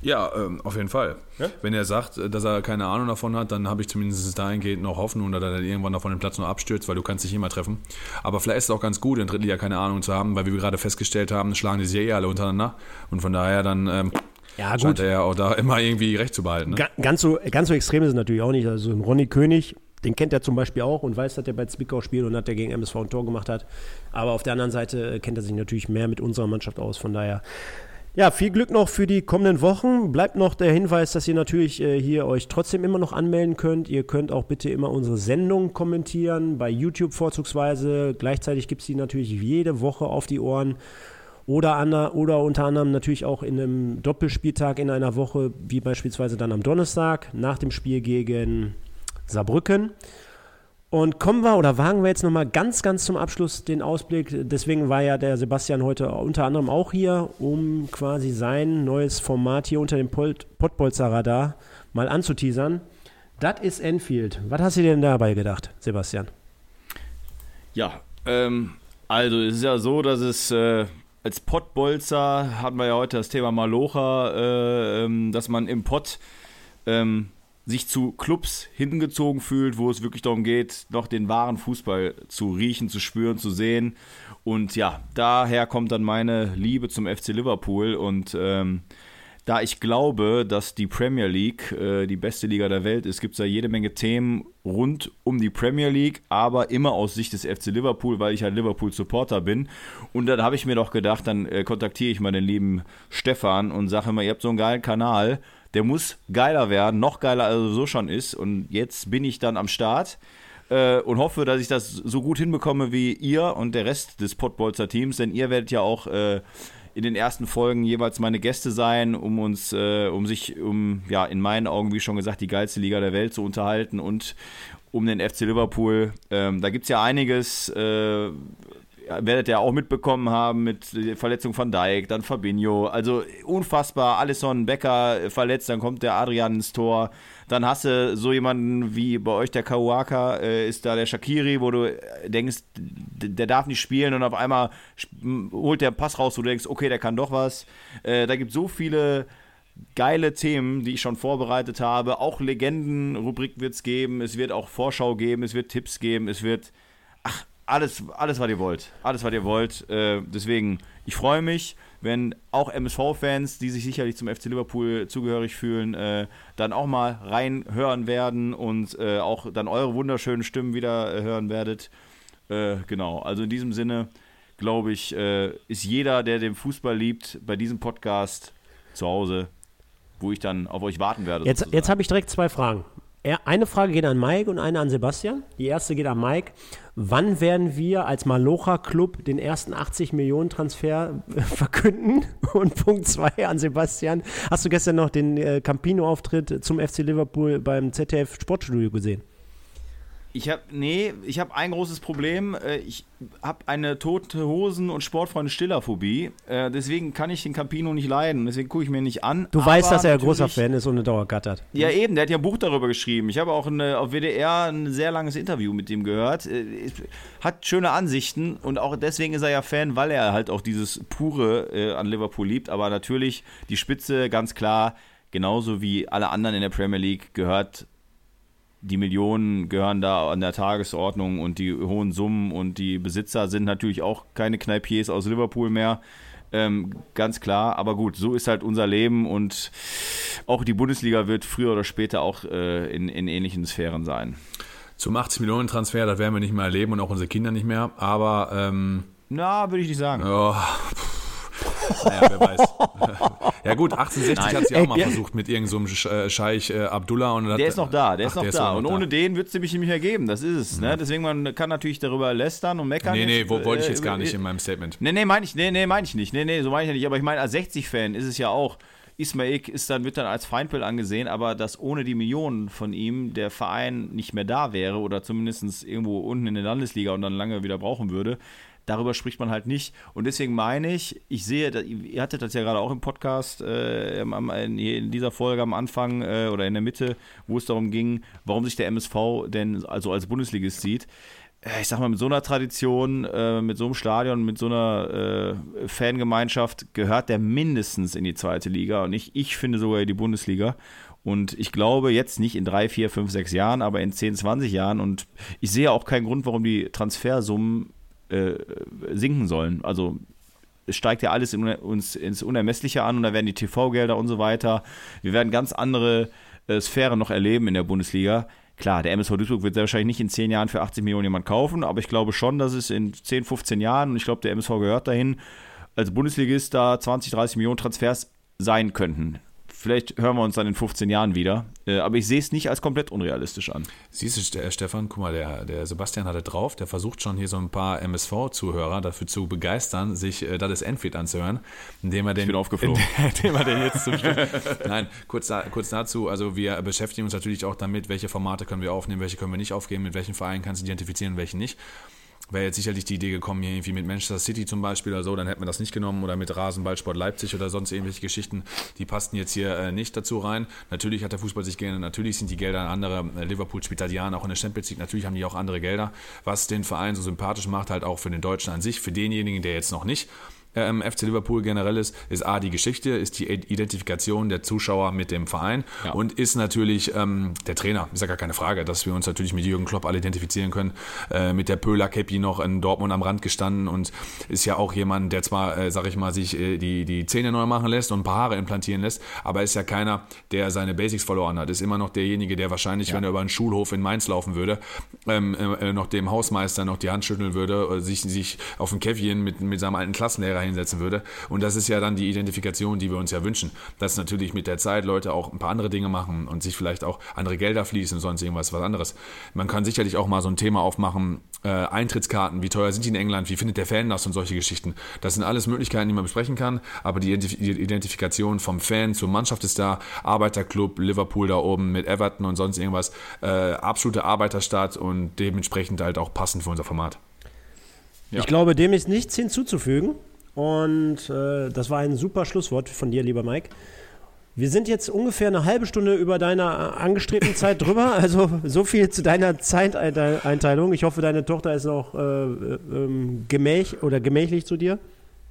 Ja, ähm, auf jeden Fall. Ja? Wenn er sagt, äh, dass er keine Ahnung davon hat, dann habe ich zumindest dahingehend noch Hoffnung, dass er irgendwann davon den Platz noch abstürzt, weil du kannst dich immer treffen. Aber vielleicht ist es auch ganz gut, in Drittliga keine Ahnung zu haben, weil wie wir gerade festgestellt haben, schlagen die sich eh alle untereinander. Und von daher dann ähm, ja, gut. scheint er ja auch da immer irgendwie recht zu behalten. Ne? Ganz, so, ganz so extrem ist es natürlich auch nicht. Also ein Ronny König, den kennt er zum Beispiel auch und weiß, dass er bei Zwickau spielt und dass er gegen MSV ein Tor gemacht hat. Aber auf der anderen Seite äh, kennt er sich natürlich mehr mit unserer Mannschaft aus. Von daher ja, viel Glück noch für die kommenden Wochen. Bleibt noch der Hinweis, dass ihr natürlich äh, hier euch trotzdem immer noch anmelden könnt. Ihr könnt auch bitte immer unsere Sendung kommentieren, bei YouTube vorzugsweise. Gleichzeitig gibt es die natürlich jede Woche auf die Ohren. Oder, an, oder unter anderem natürlich auch in einem Doppelspieltag in einer Woche, wie beispielsweise dann am Donnerstag nach dem Spiel gegen Saarbrücken. Und kommen wir oder wagen wir jetzt nochmal ganz, ganz zum Abschluss den Ausblick. Deswegen war ja der Sebastian heute unter anderem auch hier, um quasi sein neues Format hier unter dem Pottbolzer Radar mal anzuteasern. Das ist Enfield. Was hast du dir denn dabei gedacht, Sebastian? Ja, ähm, also es ist ja so, dass es äh, als Pottbolzer hatten wir ja heute das Thema Malocha, äh, ähm, dass man im Pott ähm, sich zu Clubs hingezogen fühlt, wo es wirklich darum geht, noch den wahren Fußball zu riechen, zu spüren, zu sehen. Und ja, daher kommt dann meine Liebe zum FC Liverpool. Und ähm, da ich glaube, dass die Premier League äh, die beste Liga der Welt ist, gibt es da jede Menge Themen rund um die Premier League, aber immer aus Sicht des FC Liverpool, weil ich halt Liverpool-Supporter bin. Und dann habe ich mir doch gedacht, dann äh, kontaktiere ich mal den lieben Stefan und sage immer, ihr habt so einen geilen Kanal der muss geiler werden, noch geiler als er so schon ist. Und jetzt bin ich dann am Start äh, und hoffe, dass ich das so gut hinbekomme wie ihr und der Rest des Podbolzer Teams, denn ihr werdet ja auch äh, in den ersten Folgen jeweils meine Gäste sein, um uns, äh, um sich, um ja in meinen Augen, wie schon gesagt, die geilste Liga der Welt zu unterhalten und um den FC Liverpool. Ähm, da gibt es ja einiges, äh, werdet ihr auch mitbekommen haben mit der Verletzung von Dijk, dann Fabinho, also unfassbar, Alisson Becker verletzt, dann kommt der Adrian ins Tor, dann hast du so jemanden wie bei euch der Kawaka, äh, ist da der Shakiri, wo du denkst, der darf nicht spielen und auf einmal holt der Pass raus, wo du denkst, okay, der kann doch was. Äh, da gibt es so viele geile Themen, die ich schon vorbereitet habe. Auch Legenden-Rubrik wird es geben, es wird auch Vorschau geben, es wird Tipps geben, es wird, ach, alles, alles, was ihr wollt. Alles, was ihr wollt. Äh, deswegen, ich freue mich, wenn auch MSV-Fans, die sich sicherlich zum FC Liverpool zugehörig fühlen, äh, dann auch mal reinhören werden und äh, auch dann eure wunderschönen Stimmen wieder äh, hören werdet. Äh, genau, also in diesem Sinne, glaube ich, äh, ist jeder, der den Fußball liebt, bei diesem Podcast zu Hause, wo ich dann auf euch warten werde. Jetzt, jetzt habe ich direkt zwei Fragen. Eine Frage geht an Mike und eine an Sebastian. Die erste geht an Mike. Wann werden wir als Malocha Club den ersten 80 Millionen Transfer [laughs] verkünden? Und Punkt 2 an Sebastian. Hast du gestern noch den äh, Campino-Auftritt zum FC Liverpool beim ZDF Sportstudio gesehen? Ich habe nee, ich habe ein großes Problem. Äh, ich habe eine tote Hosen und Sportfreunde Stillerphobie. Äh, deswegen kann ich den Campino nicht leiden. Deswegen gucke ich mir nicht an. Du weißt, Aber dass er ein großer Fan ist und eine Dauer gattert. Ja, eben, der hat ja ein Buch darüber geschrieben. Ich habe auch eine, auf WDR ein sehr langes Interview mit ihm gehört. Äh, Hat schöne Ansichten und auch deswegen ist er ja Fan, weil er halt auch dieses Pure an Liverpool liebt. Aber natürlich die Spitze, ganz klar, genauso wie alle anderen in der Premier League, gehört die Millionen gehören da an der Tagesordnung und die hohen Summen und die Besitzer sind natürlich auch keine Kneipiers aus Liverpool mehr. Ähm, ganz klar, aber gut, so ist halt unser Leben und auch die Bundesliga wird früher oder später auch äh, in, in ähnlichen Sphären sein. Zum 80 Millionen Transfer, das werden wir nicht mehr erleben und auch unsere Kinder nicht mehr. Aber ähm, Na, würde ich nicht sagen. oh, pff, naja, wer weiß. [laughs] ja gut, 1860 hat sie auch mal versucht mit irgendeinem so einem äh, Scheich äh, Abdullah. Und Der ist noch da, der Ach, ist noch der da. auch und noch ohne da. den wird es nämlich nicht mehr geben. Das ist es. Ne? Deswegen, man kann natürlich darüber lästern und meckern. Nee, nee, jetzt, wo, wollte ich äh, jetzt gar äh, nicht in meinem Statement. Nee, nee, meine ich, nee, nee, meine ich nicht. Nee, nee, so meine ich ja nicht. Aber ich meine, als 60-Fan ist es ja auch. Ismail ist dann, wird dann als Feindbild angesehen, aber dass ohne die Millionen von ihm der Verein nicht mehr da wäre oder zumindest irgendwo unten in der Landesliga und dann lange wieder brauchen würde, darüber spricht man halt nicht. Und deswegen meine ich, ich sehe, ihr hattet das ja gerade auch im Podcast, äh, in dieser Folge am Anfang äh, oder in der Mitte, wo es darum ging, warum sich der MSV denn also als Bundesligist sieht äh, ich sag mal, mit so einer Tradition, äh, mit so einem Stadion, mit so einer äh, Fangemeinschaft gehört der mindestens in die zweite Liga und ich, ich finde sogar die Bundesliga. Und ich glaube jetzt nicht in drei, vier, fünf, sechs Jahren, aber in 10, 20 Jahren. Und ich sehe auch keinen Grund, warum die Transfersummen äh, sinken sollen. Also es steigt ja alles in, uns ins Unermessliche an und da werden die TV-Gelder und so weiter. Wir werden ganz andere äh, Sphären noch erleben in der Bundesliga. Klar, der MSV Duisburg wird sehr wahrscheinlich nicht in 10 Jahren für 80 Millionen jemand kaufen, aber ich glaube schon, dass es in 10, 15 Jahren, und ich glaube, der MSV gehört dahin, als Bundesligist da 20, 30 Millionen Transfers sein könnten. Vielleicht hören wir uns dann in 15 Jahren wieder. Äh, aber ich sehe es nicht als komplett unrealistisch an. Siehst du, Ste- Stefan, guck mal, der, der Sebastian hatte drauf, der versucht schon hier so ein paar MSV-Zuhörer dafür zu begeistern, sich äh, das Enfield anzuhören, indem er den, bin aufgeflogen. [laughs] indem er den jetzt zum. [laughs] Nein, kurz, da, kurz dazu, also wir beschäftigen uns natürlich auch damit, welche Formate können wir aufnehmen, welche können wir nicht aufgeben, mit welchen Vereinen kannst du identifizieren, welche nicht. Wäre jetzt sicherlich die Idee gekommen, hier irgendwie mit Manchester City zum Beispiel oder so, dann hätten wir das nicht genommen oder mit Rasenballsport Leipzig oder sonst irgendwelche Geschichten, die passten jetzt hier äh, nicht dazu rein. Natürlich hat der Fußball sich geändert, natürlich sind die Gelder andere. Äh, Liverpool spielt seit Jahren auch in der Champions League, natürlich haben die auch andere Gelder, was den Verein so sympathisch macht, halt auch für den Deutschen an sich, für denjenigen, der jetzt noch nicht ähm, FC Liverpool generell ist, ist A, die Geschichte, ist die Identifikation der Zuschauer mit dem Verein Ja. und ist natürlich ähm, der Trainer. Ist ja gar keine Frage, dass wir uns natürlich mit Jürgen Klopp alle identifizieren können. Äh, mit der Pöhler Käppi noch in Dortmund am Rand gestanden und ist ja auch jemand, der zwar, äh, sag ich mal, sich äh, die, die Zähne neu machen lässt und ein paar Haare implantieren lässt, aber ist ja keiner, der seine Basics verloren hat. Ist immer noch derjenige, der wahrscheinlich, wenn er über einen Schulhof in Mainz laufen würde, ähm, äh, noch dem Hausmeister noch die Hand schütteln würde, oder sich, sich auf ein Käffchen mit, mit seinem alten Klassenlehrer hinsetzen würde. Und das ist ja dann die Identifikation, die wir uns ja wünschen. Dass natürlich mit der Zeit Leute auch ein paar andere Dinge machen und sich vielleicht auch andere Gelder fließen und sonst irgendwas was anderes. Man kann sicherlich auch mal so ein Thema aufmachen, äh, Eintrittskarten, wie teuer sind die in England, wie findet der Fan das und solche Geschichten. Das sind alles Möglichkeiten, die man besprechen kann, aber die Identifikation vom Fan zur Mannschaft ist da, Arbeiterclub, Liverpool da oben mit Everton und sonst irgendwas, äh, absolute Arbeiterstadt und dementsprechend halt auch passend für unser Format. Ja. Ich glaube, dem ist nichts hinzuzufügen. Und äh, das war ein super Schlusswort von dir, lieber Mike. Wir sind jetzt ungefähr eine halbe Stunde über deiner äh, angestrebten Zeit [laughs] drüber. Also so viel zu deiner Zeiteinteilung. Ich hoffe, deine Tochter ist noch äh, äh, ähm, gemäch oder gemächlich zu dir.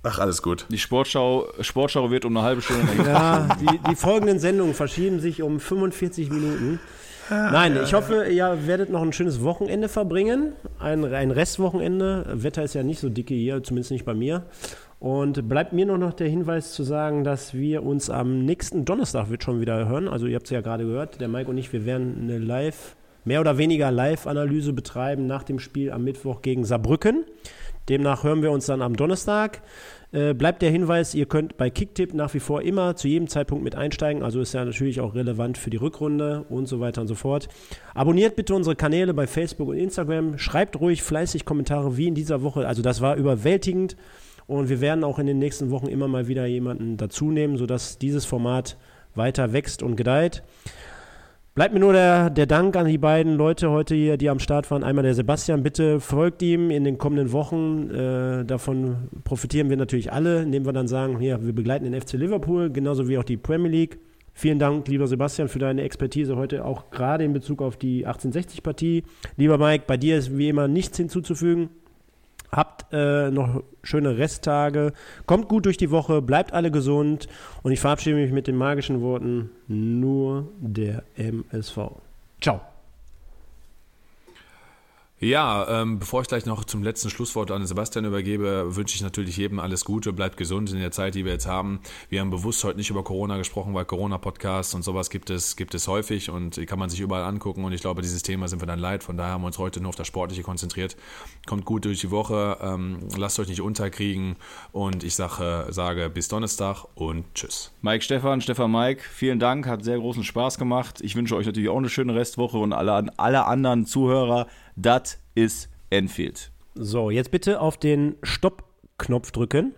Ach, alles gut. Die Sportschau, Sportschau wird um eine halbe Stunde. Ja, die, die folgenden Sendungen verschieben sich um 45 Minuten. Nein, ich hoffe, ihr werdet noch ein schönes Wochenende verbringen. Ein, ein Restwochenende. Wetter ist ja nicht so dicke hier, zumindest nicht bei mir. Und bleibt mir nur noch der Hinweis zu sagen, dass wir uns am nächsten Donnerstag wird schon wieder hören. Also ihr habt es ja gerade gehört, der Mike und ich, wir werden eine Live, mehr oder weniger Live-Analyse betreiben nach dem Spiel am Mittwoch gegen Saarbrücken. Demnach hören wir uns dann am Donnerstag. Äh, bleibt der Hinweis, ihr könnt bei Kicktipp nach wie vor immer zu jedem Zeitpunkt mit einsteigen. Also ist ja natürlich auch relevant für die Rückrunde und so weiter und so fort. Abonniert bitte unsere Kanäle bei Facebook und Instagram. Schreibt ruhig fleißig Kommentare wie in dieser Woche. Also das war überwältigend. Und wir werden auch in den nächsten Wochen immer mal wieder jemanden dazu nehmen, sodass dieses Format weiter wächst und gedeiht. Bleibt mir nur der, der Dank an die beiden Leute heute hier, die am Start waren. Einmal der Sebastian, bitte folgt ihm in den kommenden Wochen. Äh, davon profitieren wir natürlich alle, indem wir dann sagen, hier, wir begleiten den FC Liverpool, genauso wie auch die Premier League. Vielen Dank, lieber Sebastian, für deine Expertise heute, auch gerade in Bezug auf die 1860-Partie. Lieber Mike, bei dir ist wie immer nichts hinzuzufügen. Habt äh, noch schöne Resttage. Kommt gut durch die Woche, bleibt alle gesund. Und ich verabschiede mich mit den magischen Worten: nur der MSV. Ciao. Ja, ähm, bevor ich gleich noch zum letzten Schlusswort an Sebastian übergebe, wünsche ich natürlich jedem alles Gute, bleibt gesund in der Zeit, die wir jetzt haben. Wir haben bewusst heute nicht über Corona gesprochen, weil Corona-Podcasts und sowas gibt es, gibt es häufig und kann man sich überall angucken und ich glaube, dieses Thema sind wir dann leid. Von daher haben wir uns heute nur auf das Sportliche konzentriert. Kommt gut durch die Woche, ähm, lasst euch nicht unterkriegen und ich sage, sage bis Donnerstag und tschüss. Mike Stefan, Stefan Mike, vielen Dank, hat sehr großen Spaß gemacht. Ich wünsche euch natürlich auch eine schöne Restwoche und alle, alle anderen Zuhörer, das ist Enfield. So, jetzt bitte auf den Stopp-Knopf drücken.